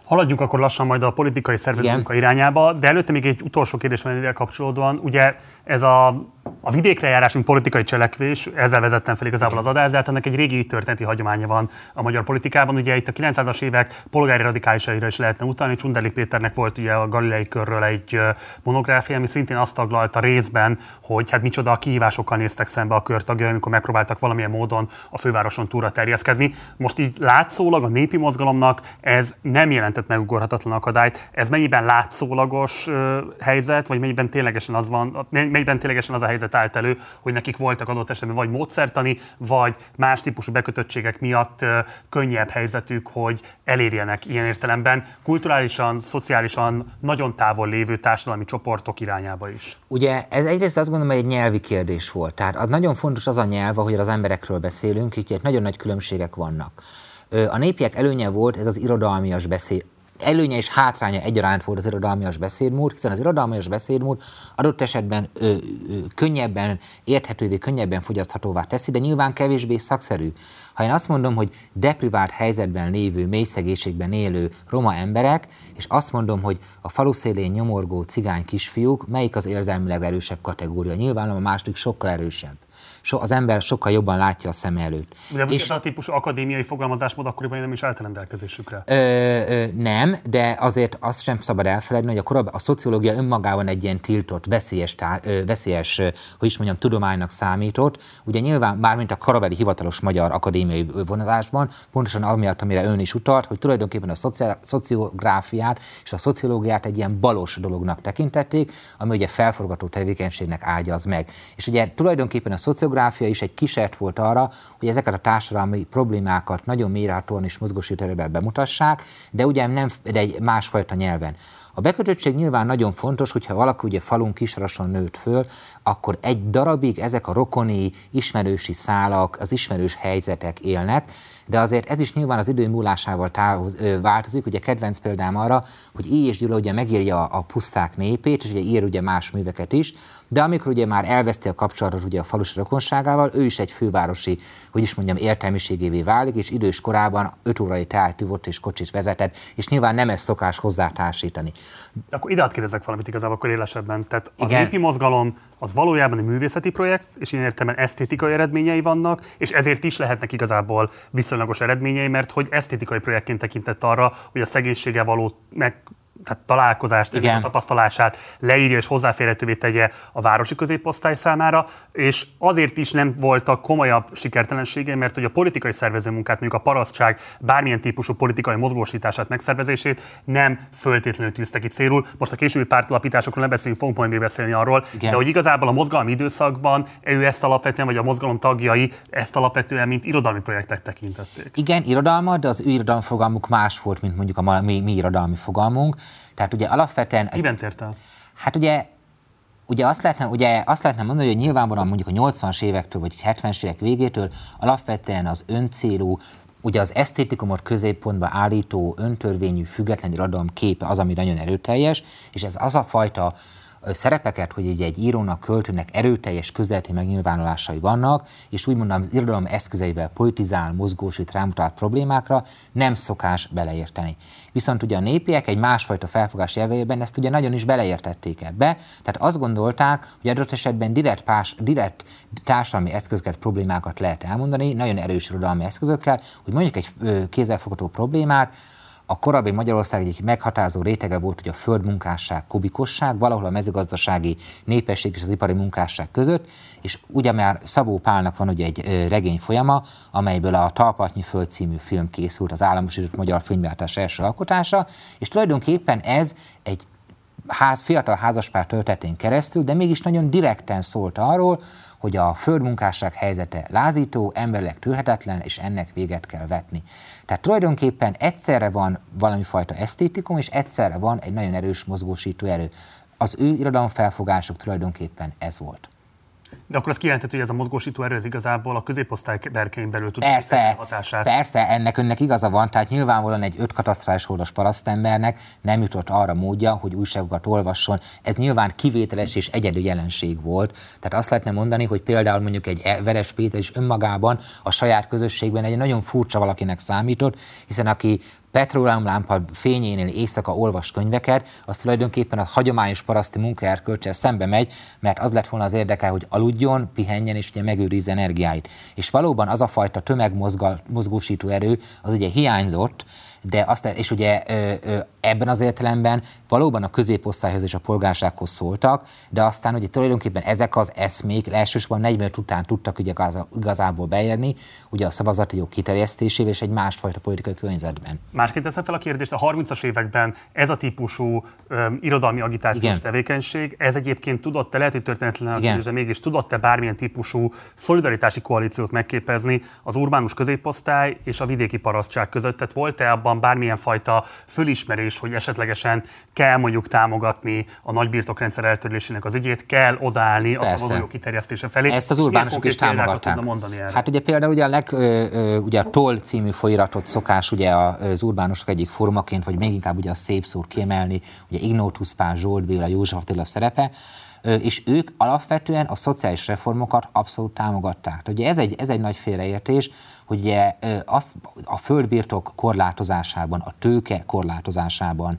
Haladjunk akkor lassan majd a politikai szervezőmunka irányába, de előtte még egy utolsó kérdés van ezzel kapcsolódóan. Ugye ez a, a vidékre járás, mint politikai cselekvés, ezzel vezettem fel igazából az adást, de hát ennek egy régi történeti hagyománya van a magyar politikában. Ugye itt a 900-as évek polgári radikálisaira is lehetne utalni. Csundelik Péternek volt ugye a Galilei körről egy monográfia, ami szintén azt taglalta részben, hogy hát micsoda a kihívásokkal néztek szembe a körtagjai, amikor megpróbáltak valamilyen módon a fővároson túra terjeszkedni. Most így látszólag a népi mozgalomnak ez nem jelent jelentett megugorhatatlan akadályt. Ez mennyiben látszólagos helyzet, vagy mennyiben ténylegesen az van, mennyiben ténylegesen az a helyzet állt elő, hogy nekik voltak adott esetben vagy módszertani, vagy más típusú bekötöttségek miatt könnyebb helyzetük, hogy elérjenek ilyen értelemben kulturálisan, szociálisan nagyon távol lévő társadalmi csoportok irányába is. Ugye ez egyrészt azt gondolom, hogy egy nyelvi kérdés volt. Tehát az nagyon fontos az a nyelv, hogy az emberekről beszélünk, így nagyon nagy különbségek vannak. A népiek előnye volt ez az irodalmias beszéd, előnye és hátránya egyaránt volt az irodalmias beszédmód, hiszen az irodalmias beszédmód adott esetben ö, ö, könnyebben érthetővé, könnyebben fogyaszthatóvá teszi, de nyilván kevésbé szakszerű. Ha én azt mondom, hogy deprivált helyzetben lévő, mély szegénységben élő roma emberek, és azt mondom, hogy a falu szélén nyomorgó cigány kisfiúk, melyik az érzelmileg erősebb kategória? Nyilván a második sokkal erősebb so, az ember sokkal jobban látja a szem előtt. De és, ez a típusú akadémiai fogalmazásmód akkoriban nem is állt rendelkezésükre. Ö, ö, nem, de azért azt sem szabad elfelejteni, hogy a, korab, a szociológia önmagában egy ilyen tiltott, veszélyes, tá, ö, veszélyes hogy is mondjam, tudománynak számított. Ugye nyilván már mint a korabeli hivatalos magyar akadémiai vonatásban, pontosan amiatt, amire ön is utalt, hogy tulajdonképpen a szociográfiát és a szociológiát egy ilyen balos dolognak tekintették, ami ugye felforgató tevékenységnek ágyaz meg. És ugye tulajdonképpen a szociográfia demográfia is egy kísért volt arra, hogy ezeket a társadalmi problémákat nagyon mélyrehatóan és mozgósítőben bemutassák, de ugye nem de egy másfajta nyelven. A bekötöttség nyilván nagyon fontos, hogyha valaki ugye falun kisrason nőtt föl, akkor egy darabig ezek a rokoni, ismerősi szálak, az ismerős helyzetek élnek, de azért ez is nyilván az idő múlásával távoz, ö, változik. Ugye kedvenc példám arra, hogy így és Gyula ugye megírja a puszták népét, és ugye ír ugye más műveket is, de amikor ugye már elveszti a kapcsolatot ugye a falusi rokonságával, ő is egy fővárosi, hogy is mondjam, értelmiségévé válik, és idős korában öt órai teát ivott és kocsit vezetett, és nyilván nem ez szokás hozzátársítani. Akkor ide kérdezek valamit igazából akkor élesebben. Tehát a Igen. népi mozgalom az valójában egy művészeti projekt, és ilyen értelemben esztétikai eredményei vannak, és ezért is lehetnek igazából viszonylagos eredményei, mert hogy esztétikai projektként tekintett arra, hogy a szegénységgel való meg tehát találkozást, Igen. tapasztalását leírja és hozzáférhetővé tegye a városi középosztály számára, és azért is nem voltak komolyabb sikertelensége, mert hogy a politikai szervező munkát, mondjuk a parasztság bármilyen típusú politikai mozgósítását, megszervezését nem föltétlenül tűztek ki célul. Most a későbbi pártalapításokról nem beszélünk, fogunk majd még beszélni arról, Igen. de hogy igazából a mozgalmi időszakban ő ezt alapvetően, vagy a mozgalom tagjai ezt alapvetően, mint irodalmi projektek tekintették. Igen, irodalma, de az ő irodalmi fogalmuk más volt, mint mondjuk a mi, mi irodalmi fogalmunk. Tehát ugye alapvetően... Miben tért el? Hát ugye ugye azt lehetne, ugye azt lehetne mondani, hogy nyilvánvalóan mondjuk a 80-as évektől vagy 70-es évek végétől alapvetően az öncélú ugye az esztétikumot középpontba állító öntörvényű független irodalom képe az, ami nagyon erőteljes, és ez az a fajta szerepeket, hogy ugye egy írónak, költőnek erőteljes közeleti megnyilvánulásai vannak, és úgy mondom, az irodalom eszközeivel politizál, mozgósít, rámutat problémákra, nem szokás beleérteni. Viszont ugye a népiek egy másfajta felfogás jelvejében ezt ugye nagyon is beleértették ebbe, tehát azt gondolták, hogy adott esetben direkt, pás, direkt társadalmi eszközöket, problémákat lehet elmondani, nagyon erős irodalmi eszközökkel, hogy mondjuk egy kézzelfogható problémát, a korábbi Magyarország egyik meghatározó rétege volt, hogy a földmunkásság, kubikosság, valahol a mezőgazdasági népesség és az ipari munkásság között, és ugye már Szabó Pálnak van ugye egy regény folyama, amelyből a Talpatnyi Föld című film készült, az államosított magyar filmgyártás első alkotása, és tulajdonképpen ez egy ház, fiatal házaspár történetén keresztül, de mégis nagyon direkten szólt arról, hogy a földmunkásság helyzete lázító, emberleg tűrhetetlen, és ennek véget kell vetni. Tehát tulajdonképpen egyszerre van valami fajta esztétikum, és egyszerre van egy nagyon erős mozgósító erő. Az ő irodalomfelfogásuk tulajdonképpen ez volt. De akkor azt kijelentett, hogy ez a mozgósító erő ez igazából a középosztály berkein belül tud persze, hatását. Persze, ennek önnek igaza van, tehát nyilvánvalóan egy öt katasztrális holdas parasztembernek nem jutott arra módja, hogy újságokat olvasson. Ez nyilván kivételes és egyedül jelenség volt. Tehát azt lehetne mondani, hogy például mondjuk egy Veres Péter is önmagában a saját közösségben egy nagyon furcsa valakinek számított, hiszen aki petróleumlámpa fényénél éjszaka olvas könyveket, az tulajdonképpen a hagyományos paraszti munkaerkölcsel szembe megy, mert az lett volna az érdeke, hogy aludjon, pihenjen és ugye megőrizze energiáit. És valóban az a fajta tömegmozgósító erő az ugye hiányzott, de azt, és ugye ebben az értelemben valóban a középosztályhoz és a polgársághoz szóltak, de aztán ugye tulajdonképpen ezek az eszmék elsősorban 45 után tudtak ugye igazából beérni, ugye a szavazati jog kiterjesztésével és egy másfajta politikai környezetben. Másként teszem fel a kérdést, a 30-as években ez a típusú um, irodalmi agitációs Igen. tevékenység, ez egyébként tudott-e, lehet, hogy történetlen a kérdés, de mégis tudott-e bármilyen típusú szolidaritási koalíciót megképezni az urbánus középosztály és a vidéki parasztság között? Tehát volt-e abban bármilyen fajta fölismerés, hogy esetlegesen kell mondjuk támogatni a nagybirtokrendszer eltörlésének az ügyét, kell odállni a szavazójog kiterjesztése felé. Ezt az urbánusok is támogatták. Mondani erre? Hát ugye például ugye a, leg, ugye a TOL című folyiratot szokás ugye az urbánusok egyik formaként, vagy még inkább ugye a szép szór kiemelni, ugye Ignótus Pál, Zsolt Béla, József Attila szerepe, és ők alapvetően a szociális reformokat abszolút támogatták. Ugye ez egy, ez egy nagy félreértés, hogy ugye azt a földbirtok korlátozásában, a tőke korlátozásában,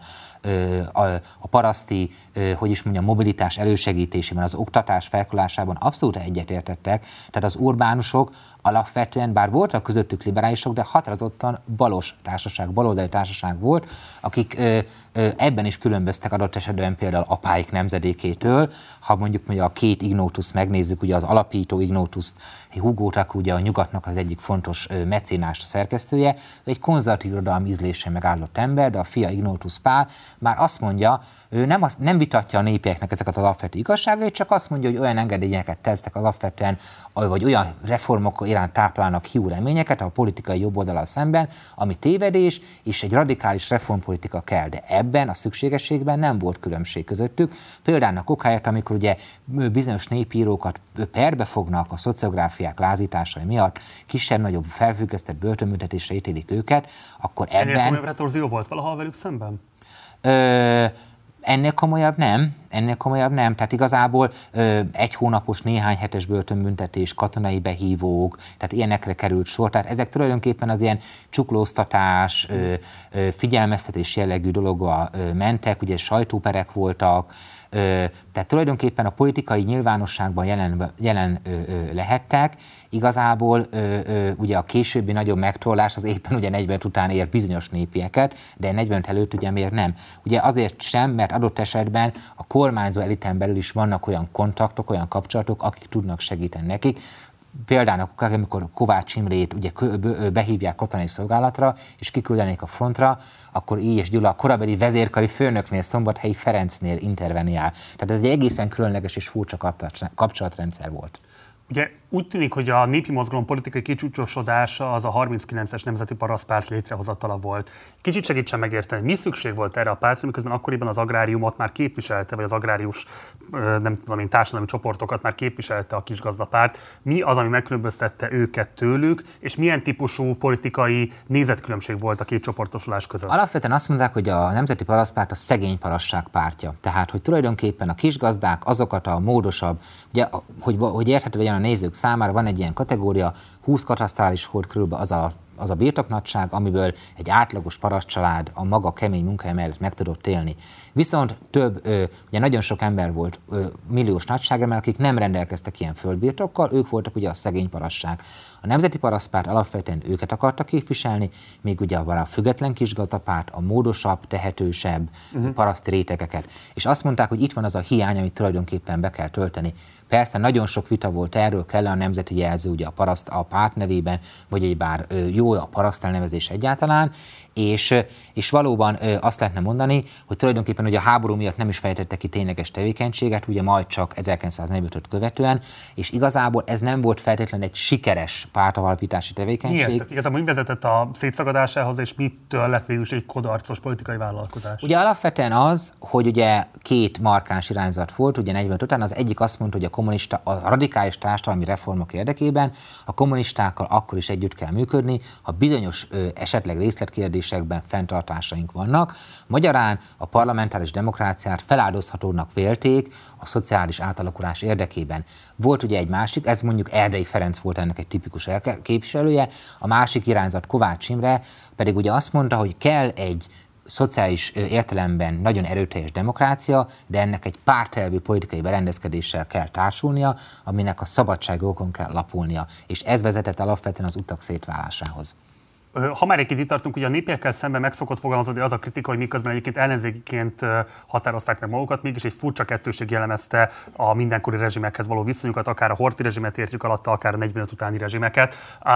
a, a paraszti, hogy is mondjam, mobilitás elősegítésében, az oktatás felkulásában abszolút egyetértettek. Tehát az urbánusok alapvetően, bár voltak közöttük liberálisok, de határozottan balos társaság, baloldali társaság volt, akik ebben is különböztek adott esetben például apáik nemzedékétől. Ha mondjuk hogy a két Ignotus megnézzük, ugye az alapító Ignotus, Hugo Taku, ugye a nyugatnak az egyik fontos mecénás szerkesztője, egy konzervatív irodalmi ízlésen megállott ember, de a fia Ignotus Pál már azt mondja, ő nem, azt, nem vitatja a népieknek ezeket az alapvető igazságait, csak azt mondja, hogy olyan engedélyeket tesznek az alapvetően, vagy olyan reformok iránt táplálnak hiú reményeket a politikai jobboldalal szemben, ami tévedés, és egy radikális reformpolitika kell. De ebben a szükségességben nem volt különbség közöttük. Például a kokáját, amikor ugye bizonyos népírókat perbe fognak a szociográfiák lázításai miatt, kisebb-nagyobb felfüggesztett börtönbüntetésre ítélik őket, akkor ebben... Ennél retorzió volt valaha velük szemben? Ö, ennél komolyabb nem, ennél komolyabb nem. Tehát igazából ö, egy hónapos, néhány hetes börtönbüntetés, katonai behívók, tehát ilyenekre került sor. Tehát ezek tulajdonképpen az ilyen csuklóztatás, ö, ö, figyelmeztetés jellegű dologba ö, mentek, ugye sajtóperek voltak, tehát tulajdonképpen a politikai nyilvánosságban jelen, jelen lehettek, igazából ugye a későbbi nagyobb megtorlás az éppen ugye 40 után ér bizonyos népieket, de 40 előtt ugye miért nem? Ugye azért sem, mert adott esetben a kormányzó eliten belül is vannak olyan kontaktok, olyan kapcsolatok, akik tudnak segíteni nekik, például amikor Kovács Imrét ugye behívják katonai szolgálatra, és kiküldenék a frontra, akkor így és Gyula a korabeli vezérkari főnöknél, Szombathelyi Ferencnél interveniál. Tehát ez egy egészen különleges és furcsa kapcsolatrendszer volt. Ugye úgy tűnik, hogy a népi mozgalom politikai kicsúcsosodása az a 39-es Nemzeti Parasztpárt létrehozatala volt. Kicsit segítsen megérteni, mi szükség volt erre a pártra, miközben akkoriban az agráriumot már képviselte, vagy az agrárius, nem tudom én, társadalmi csoportokat már képviselte a kisgazdapárt. Mi az, ami megkülönböztette őket tőlük, és milyen típusú politikai nézetkülönbség volt a két csoportosulás között? Alapvetően azt mondták, hogy a Nemzeti Parasztpárt a szegény parasság pártja. Tehát, hogy tulajdonképpen a kisgazdák azokat a módosabb, ugye, hogy, hogy érthető legyen a nézők számára van egy ilyen kategória, 20 katasztrális hord körülbelül az a az a birtoknagyság, amiből egy átlagos parasztcsalád a maga kemény munkája mellett meg tudott élni. Viszont több, ö, ugye nagyon sok ember volt ö, milliós nagyságrendben, akik nem rendelkeztek ilyen földbirtokkal, ők voltak ugye a szegény parasság. A Nemzeti Parasztpárt alapvetően őket akarta képviselni, még ugye a független kisgazdapárt, a módosabb, tehetősebb uh-huh. paraszti rétegeket. És azt mondták, hogy itt van az a hiány, amit tulajdonképpen be kell tölteni. Persze nagyon sok vita volt erről, kell a nemzeti jelző ugye a paraszt a párt nevében, vagy egy bár jó a paraszt elnevezés egyáltalán, és, és valóban azt lehetne mondani, hogy tulajdonképpen ugye a háború miatt nem is fejtette ki tényleges tevékenységet, ugye majd csak 1945 követően, és igazából ez nem volt feltétlenül egy sikeres pártavalapítási tevékenység. Miért? Tehát igazából mi vezetett a szétszagadásához, és mitől lett végül egy kodarcos politikai vállalkozás? Ugye alapvetően az, hogy ugye két markáns irányzat volt, ugye 45 után, az egyik azt mondta, hogy a kommunista, a radikális társadalmi reformok érdekében a kommunistákkal akkor is együtt kell működni, ha bizonyos ö, esetleg részletkérdésekben fenntartásaink vannak. Magyarán a parlamentáris demokráciát feláldozhatónak vélték a szociális átalakulás érdekében. Volt ugye egy másik, ez mondjuk Erdei Ferenc volt ennek egy tipikus képviselője, a másik irányzat Kovács Imre pedig ugye azt mondta, hogy kell egy szociális értelemben nagyon erőteljes demokrácia, de ennek egy pártelvű politikai berendezkedéssel kell társulnia, aminek a szabadságokon kell lapulnia. És ez vezetett alapvetően az utak szétválásához. Ha már egy kicsit tartunk, ugye a népiekkel szemben megszokott fogalmazódni az a kritika, hogy miközben egyébként ellenzékiként határozták meg magukat, mégis egy furcsa kettőség jellemezte a mindenkori rezsimekhez való viszonyukat, akár a horti rezsimet értjük alatta, akár a 45 utáni rezsimeket.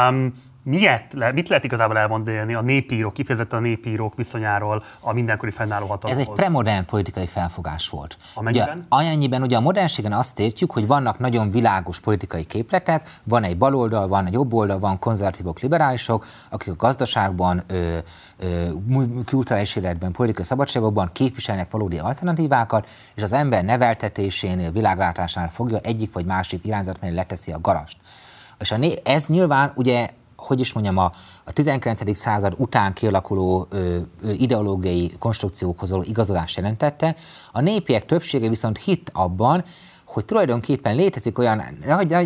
Um, Miért, le, mit lehet igazából elmondani a népírók, kifejezetten a népírók viszonyáról a mindenkori fennálló hatalomhoz? Ez egy premodern politikai felfogás volt. Amennyiben? Ugye, amennyiben ugye a modernségen azt értjük, hogy vannak nagyon világos politikai képletek, van egy baloldal, van egy jobb oldal, van konzervatívok, liberálisok, akik a gazdaságban, ö, ö, kulturális életben, politikai szabadságokban képviselnek valódi alternatívákat, és az ember neveltetésénél, világlátásánál fogja egyik vagy másik irányzat mellé leteszi a garast. És a né- ez nyilván ugye hogy is mondjam, a, a 19. század után kialakuló ö, ö, ideológiai konstrukciókhoz való igazolás jelentette. A népiek többsége viszont hit abban, hogy tulajdonképpen létezik olyan,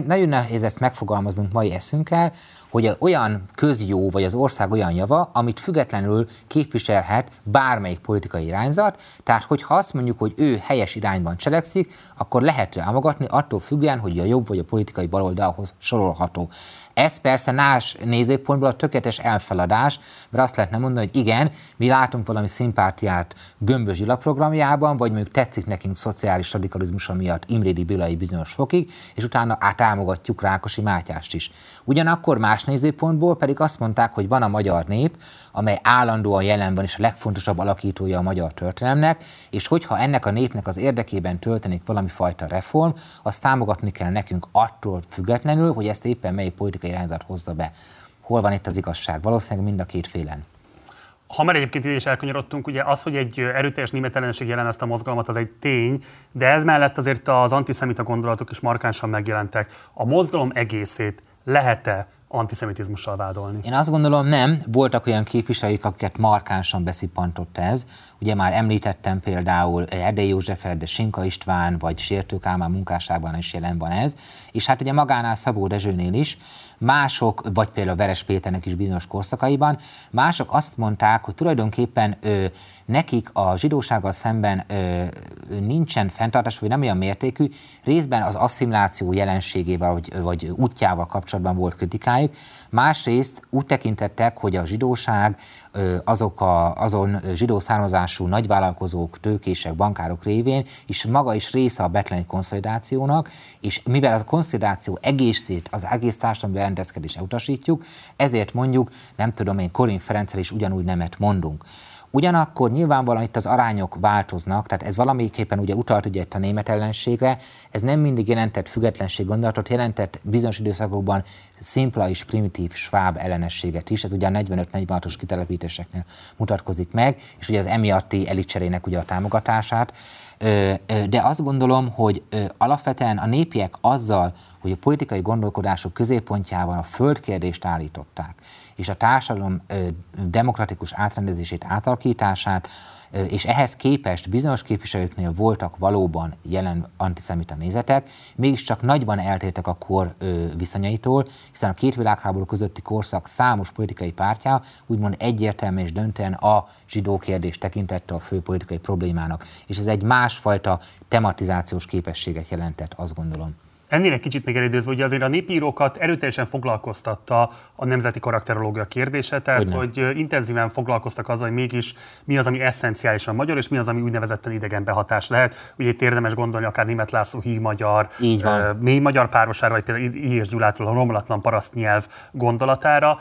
nagyon nehéz ezt megfogalmaznunk mai eszünkkel, hogy olyan közjó vagy az ország olyan java, amit függetlenül képviselhet bármelyik politikai irányzat, tehát hogyha azt mondjuk, hogy ő helyes irányban cselekszik, akkor lehet támogatni attól függően, hogy a jobb vagy a politikai baloldalhoz sorolható. Ez persze más nézőpontból a tökéletes elfeladás, mert azt lehetne mondani, hogy igen, mi látunk valami szimpátiát Gömbös Gyula programjában, vagy mondjuk tetszik nekünk szociális radikalizmus miatt Imrédi Bilai bizonyos fokig, és utána átámogatjuk Rákosi Mátyást is. Ugyanakkor más nézőpontból pedig azt mondták, hogy van a magyar nép, amely állandóan jelen van, és a legfontosabb alakítója a magyar történelemnek, és hogyha ennek a népnek az érdekében töltenik valami fajta reform, azt támogatni kell nekünk attól függetlenül, hogy ezt éppen melyik politikai irányzat hozza be. Hol van itt az igazság? Valószínűleg mind a két félen. Ha már egyébként ide is elkanyarodtunk, ugye az, hogy egy erőteljes német ellenség jellemezte a mozgalmat, az egy tény, de ez mellett azért az antiszemita gondolatok is markánsan megjelentek. A mozgalom egészét lehet-e antiszemitizmussal vádolni? Én azt gondolom nem. Voltak olyan képviselők, akiket markánsan beszippantott ez. Ugye már említettem például Erdei József, de Sinka István, vagy Sértő Kálmán munkásságban is jelen van ez. És hát ugye magánál Szabó Dezsőnél is mások, vagy például Veres Péternek is bizonyos korszakaiban, mások azt mondták, hogy tulajdonképpen ö, nekik a zsidósággal szemben ö, nincsen fenntartás, vagy nem olyan mértékű, részben az asszimiláció jelenségével, vagy, vagy útjával kapcsolatban volt kritikájuk, másrészt úgy tekintettek, hogy a zsidóság azok a, azon zsidó származású nagyvállalkozók, tőkések, bankárok révén, és maga is része a betleni konszolidációnak, és mivel a konszolidáció egészét, az egész társadalmi berendezkedésre utasítjuk, ezért mondjuk, nem tudom én, Korin Ferenccel is ugyanúgy nemet mondunk. Ugyanakkor nyilvánvalóan itt az arányok változnak, tehát ez valamiképpen ugye utalt ugye itt a német ellenségre, ez nem mindig jelentett függetlenség gondolatot, jelentett bizonyos időszakokban szimpla és primitív sváb ellenességet is, ez ugye a 45-46-os kitelepítéseknél mutatkozik meg, és ugye az emiatti elitcserének ugye a támogatását. De azt gondolom, hogy alapvetően a népiek azzal, hogy a politikai gondolkodások középpontjában a földkérdést állították, és a társadalom demokratikus átrendezését, átalakítását, és ehhez képest bizonyos képviselőknél voltak valóban jelen antiszemita nézetek, mégiscsak nagyban eltértek a kor viszonyaitól, hiszen a két világháború közötti korszak számos politikai pártja úgymond egyértelműen és döntően a zsidó kérdést tekintette a fő politikai problémának, és ez egy másfajta tematizációs képességet jelentett, azt gondolom. Ennél kicsit még elidőzve, hogy azért a népírókat erőteljesen foglalkoztatta a nemzeti karakterológia kérdése, tehát hogy, hogy intenzíven foglalkoztak azzal, hogy mégis mi az, ami eszenciálisan magyar, és mi az, ami úgynevezetten idegen behatás lehet. Ugye itt érdemes gondolni akár német László híg magyar, mély magyar párosára, vagy például I. és Gyulától a romlatlan paraszt nyelv gondolatára.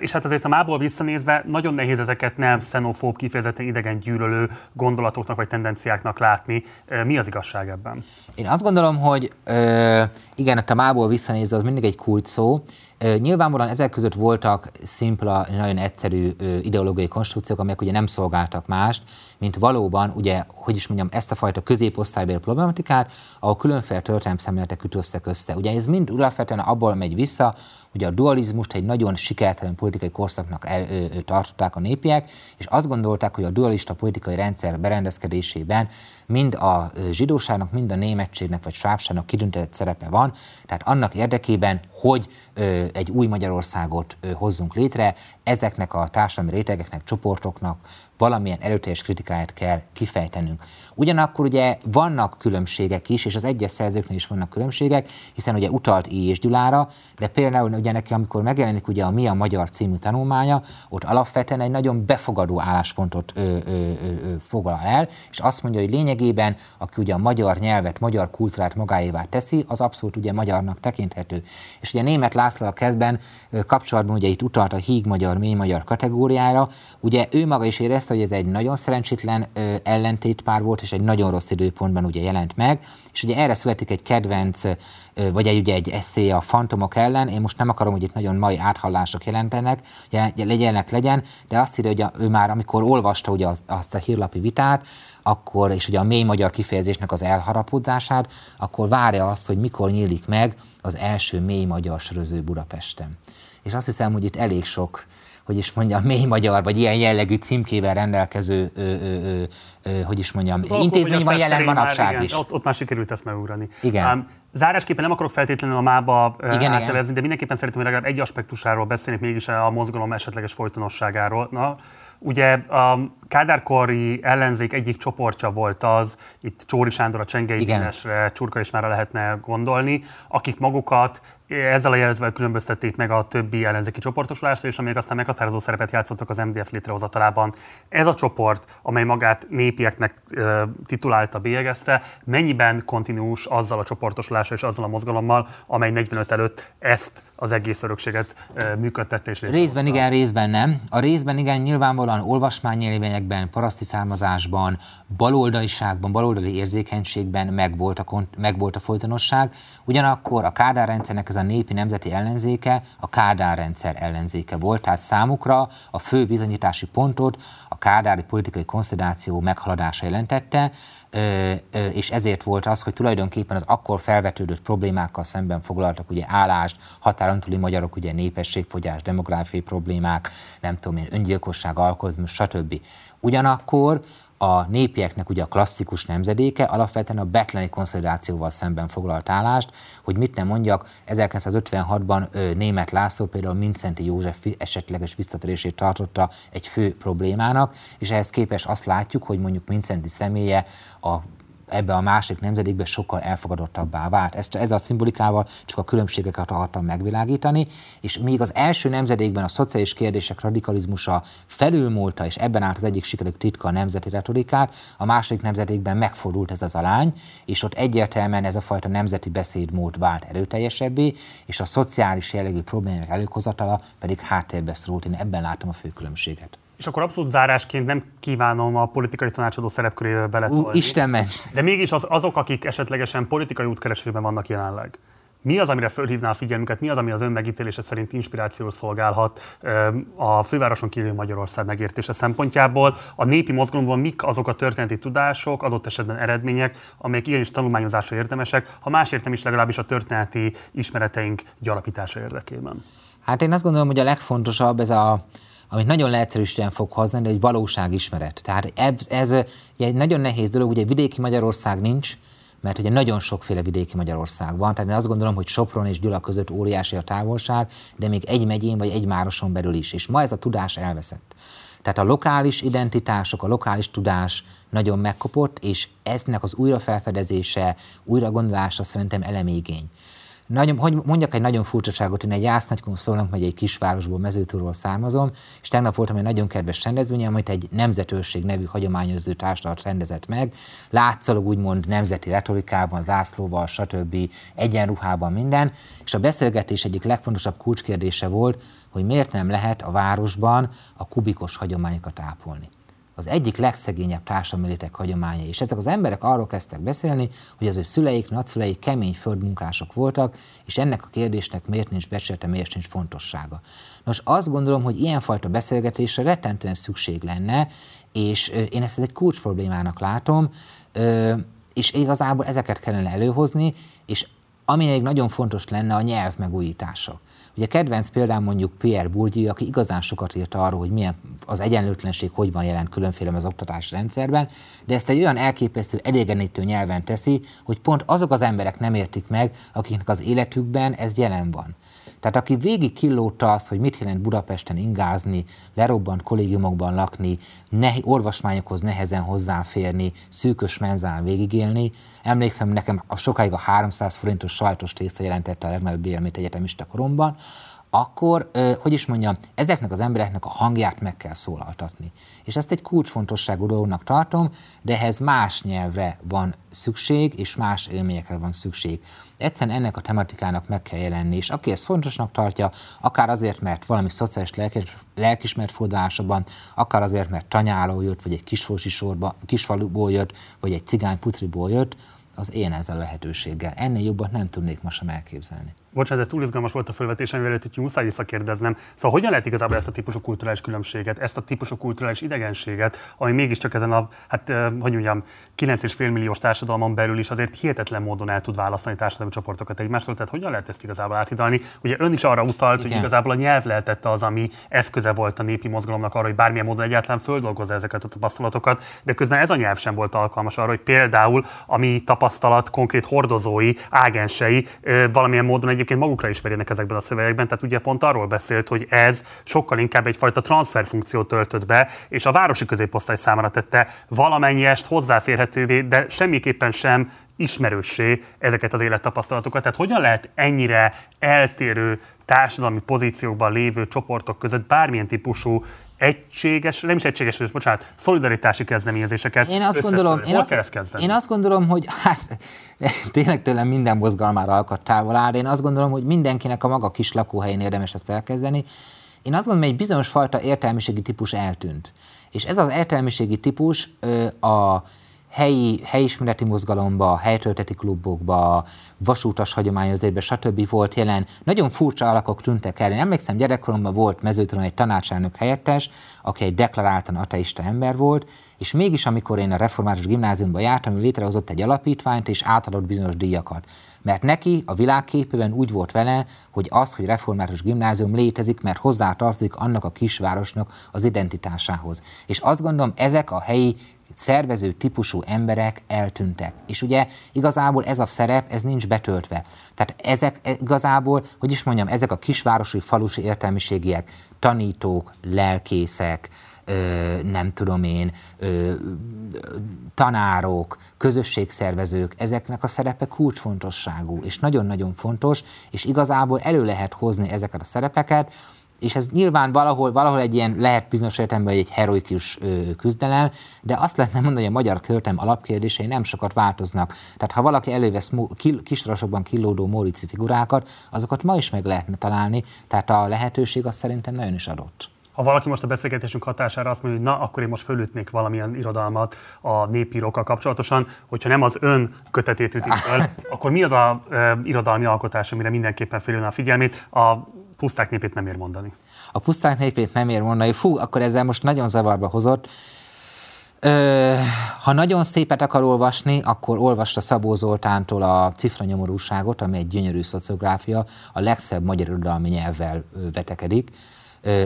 És hát azért a mából visszanézve nagyon nehéz ezeket nem xenofób, kifejezetten idegen gyűlölő gondolatoknak vagy tendenciáknak látni. Mi az igazság ebben? Én azt gondolom, hogy ö, igen, a mából visszanézve az mindig egy kult szó, Nyilvánvalóan ezek között voltak szimpla, nagyon egyszerű ideológiai konstrukciók, amelyek ugye nem szolgáltak mást, mint valóban, ugye, hogy is mondjam, ezt a fajta középosztálybeli problematikát, ahol különféle történelmi szemléletek ütöztek össze. Ugye ez mind alapvetően abból megy vissza, hogy a dualizmust egy nagyon sikertelen politikai korszaknak el, ö, ö, tartották a népiek, és azt gondolták, hogy a dualista politikai rendszer berendezkedésében mind a zsidóságnak, mind a németségnek vagy svábságnak kidöntetett szerepe van, tehát annak érdekében, hogy ö, egy új Magyarországot hozzunk létre, ezeknek a társadalmi rétegeknek, csoportoknak valamilyen erőteljes kritikáját kell kifejtenünk. Ugyanakkor ugye vannak különbségek is, és az egyes szerzőknél is vannak különbségek, hiszen ugye utalt I. és Gyulára, de például ugye neki, amikor megjelenik ugye a Mi a Magyar című tanulmánya, ott alapvetően egy nagyon befogadó álláspontot ö, ö, ö, foglal el, és azt mondja, hogy lényegében, aki ugye a magyar nyelvet, magyar kultúrát magáévá teszi, az abszolút ugye magyarnak tekinthető. És ugye német László a kezdben kapcsolatban ugye itt utalt a híg magyar, mély magyar kategóriára, ugye ő maga is érezte, hogy ez egy nagyon szerencsétlen ö, ellentétpár volt, és egy nagyon rossz időpontban ugye jelent meg, és ugye erre születik egy kedvenc, ö, vagy egy, ugye egy eszé a fantomok ellen, én most nem akarom, hogy itt nagyon mai áthallások jelentenek, legyenek legyen, de azt írja, hogy a, ő már amikor olvasta ugye azt, azt a hírlapi vitát, akkor, és ugye a mély magyar kifejezésnek az elharapódzását, akkor várja azt, hogy mikor nyílik meg az első mély magyar söröző Budapesten. És azt hiszem, hogy itt elég sok hogy is mondjam, mély magyar, vagy ilyen jellegű címkével rendelkező, ö, ö, ö, hogy is mondjam, az intézmény van jelen manapság is. Ott, ott már sikerült ezt megugrani. Igen. Um, zárásképpen nem akarok feltétlenül a mába igen, átelezni, de mindenképpen szeretném, hogy legalább egy aspektusáról beszélni, mégis a mozgalom esetleges folytonosságáról. Na, Ugye a Kádárkori ellenzék egyik csoportja volt az, itt Csóri Sándor, a Csengei Dénesre, Csurka is már lehetne gondolni, akik magukat ezzel a jelzővel különböztették meg a többi ellenzéki csoportosulást, és amelyek aztán meghatározó szerepet játszottak az MDF létrehozatalában. Ez a csoport, amely magát népieknek e, titulálta, bélyegezte, mennyiben kontinuus azzal a csoportosulással és azzal a mozgalommal, amely 45 előtt ezt az egész örökséget e, működtette és Részben igen, részben nem. A részben igen, nyilvánvalóan olvasmányélményekben, paraszti származásban, baloldaliságban, baloldali érzékenységben megvolt a, megvolt a folytonosság. Ugyanakkor a Kádár rendszernek ez a népi nemzeti ellenzéke a Kádár rendszer ellenzéke volt, tehát számukra a fő bizonyítási pontot a kádári politikai konszolidáció meghaladása jelentette, és ezért volt az, hogy tulajdonképpen az akkor felvetődött problémákkal szemben foglaltak ugye állást, határon túli magyarok, ugye népességfogyás, demográfiai problémák, nem tudom én, öngyilkosság, alkozmus, stb. Ugyanakkor a népieknek ugye a klasszikus nemzedéke alapvetően a betleni konszolidációval szemben foglalt állást, hogy mit nem mondjak, 1956-ban német László például Mincenti József esetleges visszatérését tartotta egy fő problémának, és ehhez képest azt látjuk, hogy mondjuk Mincenti személye a ebbe a másik nemzedékbe sokkal elfogadottabbá vált. Ezt, ez a szimbolikával csak a különbségeket akartam megvilágítani, és míg az első nemzedékben a szociális kérdések radikalizmusa felülmúlta, és ebben állt az egyik sikerük titka a nemzeti retorikát, a második nemzedékben megfordult ez az alány, és ott egyértelműen ez a fajta nemzeti beszédmód vált erőteljesebbé, és a szociális jellegű problémák előhozatala pedig háttérbe szorult. Én ebben látom a fő különbséget. És akkor abszolút zárásként nem kívánom a politikai tanácsadó szerepkörébe beletolni. Ú, Isten menj. De mégis az, azok, akik esetlegesen politikai útkeresésben vannak jelenleg, mi az, amire fölhívná a figyelmüket, mi az, ami az ön megítélése szerint inspirációul szolgálhat a fővároson kívül Magyarország megértése szempontjából? A népi mozgalomban mik azok a történeti tudások, adott esetben eredmények, amelyek igenis tanulmányozásra érdemesek, ha másért nem is legalábbis a történeti ismereteink gyarapítása érdekében? Hát én azt gondolom, hogy a legfontosabb ez a, amit nagyon leegyszerűsítően fog hozni, de egy valóságismeret. Tehát ez, ez egy nagyon nehéz dolog, ugye vidéki Magyarország nincs, mert ugye nagyon sokféle vidéki Magyarország van, tehát én azt gondolom, hogy Sopron és Gyula között óriási a távolság, de még egy megyén vagy egy városon belül is, és ma ez a tudás elveszett. Tehát a lokális identitások, a lokális tudás nagyon megkopott, és eznek az újrafelfedezése, újragondolása szerintem elemigény. Nagyon, hogy mondjak egy nagyon furcsaságot, én egy Jásznagykon szólnak megy egy kisvárosból, mezőtúról származom, és tegnap voltam egy nagyon kedves rendezvény, amit egy nemzetőrség nevű hagyományozó társadalmat rendezett meg. Látszólag úgymond nemzeti retorikában, zászlóval, stb. egyenruhában minden, és a beszélgetés egyik legfontosabb kulcskérdése volt, hogy miért nem lehet a városban a kubikos hagyományokat ápolni az egyik legszegényebb társadalmi létek hagyománya. És ezek az emberek arról kezdtek beszélni, hogy az ő szüleik, nagyszüleik kemény földmunkások voltak, és ennek a kérdésnek miért nincs becsülete, miért nincs fontossága. Nos, azt gondolom, hogy ilyenfajta beszélgetésre rettentően szükség lenne, és én ezt egy kulcs problémának látom, és igazából ezeket kellene előhozni, és ami még nagyon fontos lenne a nyelv megújítása. Ugye kedvenc példám mondjuk Pierre Bourdieu, aki igazán sokat írt arról, hogy milyen az egyenlőtlenség hogy van jelen különféle az oktatási rendszerben, de ezt egy olyan elképesztő, elégenítő nyelven teszi, hogy pont azok az emberek nem értik meg, akiknek az életükben ez jelen van. Tehát aki végig killódta azt, hogy mit jelent Budapesten ingázni, lerobbant kollégiumokban lakni, ne, orvosmányokhoz nehezen hozzáférni, szűkös menzán végigélni, emlékszem, nekem a sokáig a 300 forintos sajtos tészta jelentette a legnagyobb élményt egyetemista koromban, akkor, hogy is mondjam, ezeknek az embereknek a hangját meg kell szólaltatni. És ezt egy kulcsfontosságú dolognak tartom, de ehhez más nyelvre van szükség, és más élményekre van szükség. Egyszerűen ennek a tematikának meg kell jelenni, és aki ezt fontosnak tartja, akár azért, mert valami szociális lelkis, lelkismert fordulásában, akár azért, mert tanyáról jött, vagy egy kisfósi sorba, kisfaluból jött, vagy egy cigány putriból jött, az én ezzel a lehetőséggel. Ennél jobbat nem tudnék most sem elképzelni bocsánat, de túl izgalmas volt a felvetésem, mielőtt hogy muszáj visszakérdeznem. Szóval hogyan lehet igazából ezt a típusú kulturális különbséget, ezt a típusú kulturális idegenséget, ami mégiscsak ezen a, hát hogy mondjam, 9,5 milliós társadalmon belül is azért hihetetlen módon el tud választani társadalmi csoportokat egymástól. Tehát hogyan lehet ezt igazából átidalni? Ugye ön is arra utalt, Igen. hogy igazából a nyelv lehetett az, ami eszköze volt a népi mozgalomnak arra, hogy bármilyen módon egyáltalán földolgozza ezeket a tapasztalatokat, de közben ez a nyelv sem volt alkalmas arra, hogy például a mi tapasztalat konkrét hordozói, ágensei valamilyen módon egyébként egyébként magukra ismerjenek ezekben a szövegekben, tehát ugye pont arról beszélt, hogy ez sokkal inkább egyfajta transferfunkciót töltött be, és a városi középosztály számára tette ezt hozzáférhetővé, de semmiképpen sem ismerőssé ezeket az élettapasztalatokat. Tehát hogyan lehet ennyire eltérő társadalmi pozíciókban lévő csoportok között bármilyen típusú egységes, nem is egységes, bocsánat, szolidaritási kezdeményezéseket én azt gondolom, én azt, ezt kezdeni? Én azt gondolom, hogy hát tényleg tőlem minden mozgalmára alkat távol áll, én azt gondolom, hogy mindenkinek a maga kis lakóhelyén érdemes ezt elkezdeni. Én azt gondolom, hogy egy bizonyos fajta értelmiségi típus eltűnt. És ez az értelmiségi típus a helyi, helyismereti mozgalomba, helytölteti klubokba, vasútas hagyományozásban, stb. volt jelen. Nagyon furcsa alakok tűntek el. Én emlékszem, gyerekkoromban volt mezőtelen egy tanácselnök helyettes, aki egy deklaráltan ateista ember volt, és mégis, amikor én a református gimnáziumban jártam, ő létrehozott egy alapítványt, és átadott bizonyos díjakat. Mert neki a világképében úgy volt vele, hogy az, hogy református gimnázium létezik, mert hozzátartozik annak a kisvárosnak az identitásához. És azt gondolom, ezek a helyi szervező típusú emberek eltűntek. És ugye igazából ez a szerep, ez nincs betöltve. Tehát ezek igazából, hogy is mondjam, ezek a kisvárosi, falusi értelmiségiek, tanítók, lelkészek, nem tudom én, tanárok, közösségszervezők, ezeknek a szerepe kulcsfontosságú, és nagyon-nagyon fontos, és igazából elő lehet hozni ezeket a szerepeket, és ez nyilván valahol, valahol egy ilyen, lehet bizonyos értelemben egy heroikus küzdelem, de azt lehetne mondani, hogy a magyar költem alapkérdései nem sokat változnak. Tehát ha valaki elővesz kil, kistarasokban kilódó Mórici figurákat, azokat ma is meg lehetne találni, tehát a lehetőség az szerintem nagyon is adott. Ha valaki most a beszélgetésünk hatására azt mondja, hogy na, akkor én most fölütnék valamilyen irodalmat a népírókkal kapcsolatosan, hogyha nem az ön kötetét ütik föl, akkor mi az a e, irodalmi alkotás, amire mindenképpen felülne a figyelmét? A puszták népét nem ér mondani. A puszták népét nem ér mondani. Fú, akkor ezzel most nagyon zavarba hozott. Ö, ha nagyon szépet akar olvasni, akkor olvasta Szabó Zoltántól a Cifra nyomorúságot, ami egy gyönyörű szociográfia, a legszebb magyar irodalmi nyelvvel vetekedik.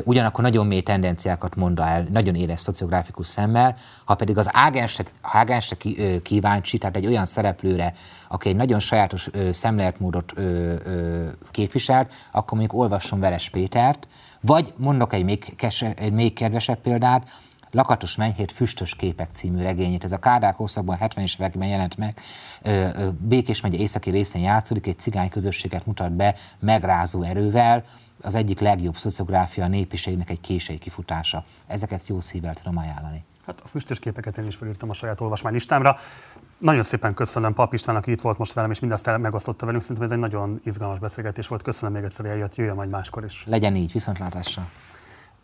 Ugyanakkor nagyon mély tendenciákat mond el, nagyon éles szociográfikus szemmel, ha pedig az ágensre, ágensre kíváncsi, tehát egy olyan szereplőre, aki egy nagyon sajátos szemléletmódot képvisel, akkor mondjuk olvasson Veres Pétert, vagy mondok egy még, kese, egy még kedvesebb példát, Lakatos Menyhét Füstös képek című regényét. Ez a Kádár korszakban 70-es években jelent meg. Békés megye északi részén játszódik, egy cigány közösséget mutat be megrázó erővel, az egyik legjobb szociográfia a népiségnek egy késői kifutása. Ezeket jó szívvel tudom ajánlani. Hát a füstös képeket én is felírtam a saját olvasmánylistámra. Nagyon szépen köszönöm Pap István, aki itt volt most velem, és mindezt megosztotta velünk. Szerintem ez egy nagyon izgalmas beszélgetés volt. Köszönöm még egyszer, hogy eljött, jöjjön majd máskor is. Legyen így, viszontlátásra.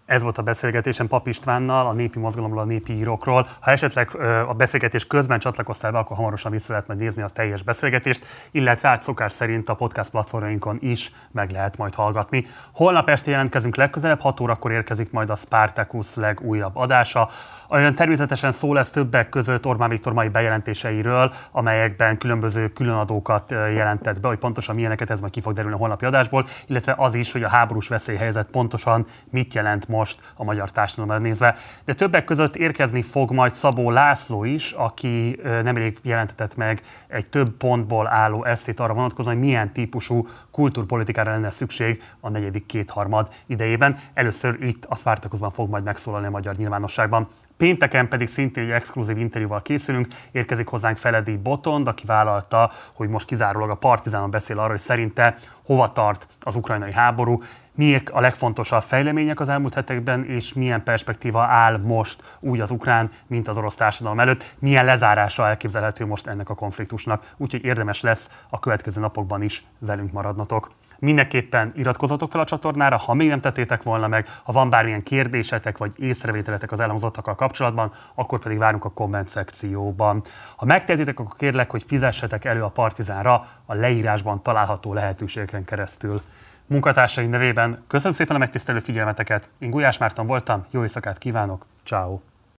Ez volt a beszélgetésem Pap Istvánnal, a népi mozgalomról, a népi írókról. Ha esetleg a beszélgetés közben csatlakoztál be, akkor hamarosan vissza lehet majd nézni a teljes beszélgetést, illetve át szokás szerint a podcast platformjainkon is meg lehet majd hallgatni. Holnap este jelentkezünk legközelebb, 6 órakor érkezik majd a Spartacus legújabb adása. Olyan természetesen szó lesz többek között Orbán Viktor mai bejelentéseiről, amelyekben különböző különadókat jelentett be, hogy pontosan milyeneket ez majd ki fog derülni a holnapi adásból, illetve az is, hogy a háborús veszélyhelyzet pontosan mit jelent most a magyar társadalomra nézve. De többek között érkezni fog majd Szabó László is, aki nemrég jelentetett meg egy több pontból álló eszét arra vonatkozóan, hogy milyen típusú kultúrpolitikára lenne szükség a negyedik kétharmad idejében. Először itt a Spartacusban fog majd megszólalni a magyar nyilvánosságban. Pénteken pedig szintén egy exkluzív interjúval készülünk, érkezik hozzánk Feledi Botond, aki vállalta, hogy most kizárólag a Partizánon beszél arról, hogy szerinte hova tart az ukrajnai háború, miek a legfontosabb fejlemények az elmúlt hetekben, és milyen perspektíva áll most úgy az ukrán, mint az orosz társadalom előtt, milyen lezárása elképzelhető most ennek a konfliktusnak. Úgyhogy érdemes lesz a következő napokban is velünk maradnotok. Mindenképpen iratkozatok fel a csatornára, ha még nem tettétek volna meg, ha van bármilyen kérdésetek vagy észrevételetek az elhangzottakkal kapcsolatban, akkor pedig várunk a komment szekcióban. Ha megtehetitek, akkor kérlek, hogy fizessetek elő a Partizánra a leírásban található lehetőségeken keresztül. Munkatársaim nevében köszönöm szépen a megtisztelő figyelmeteket. Én Gulyás Márton voltam, jó éjszakát kívánok, ciao.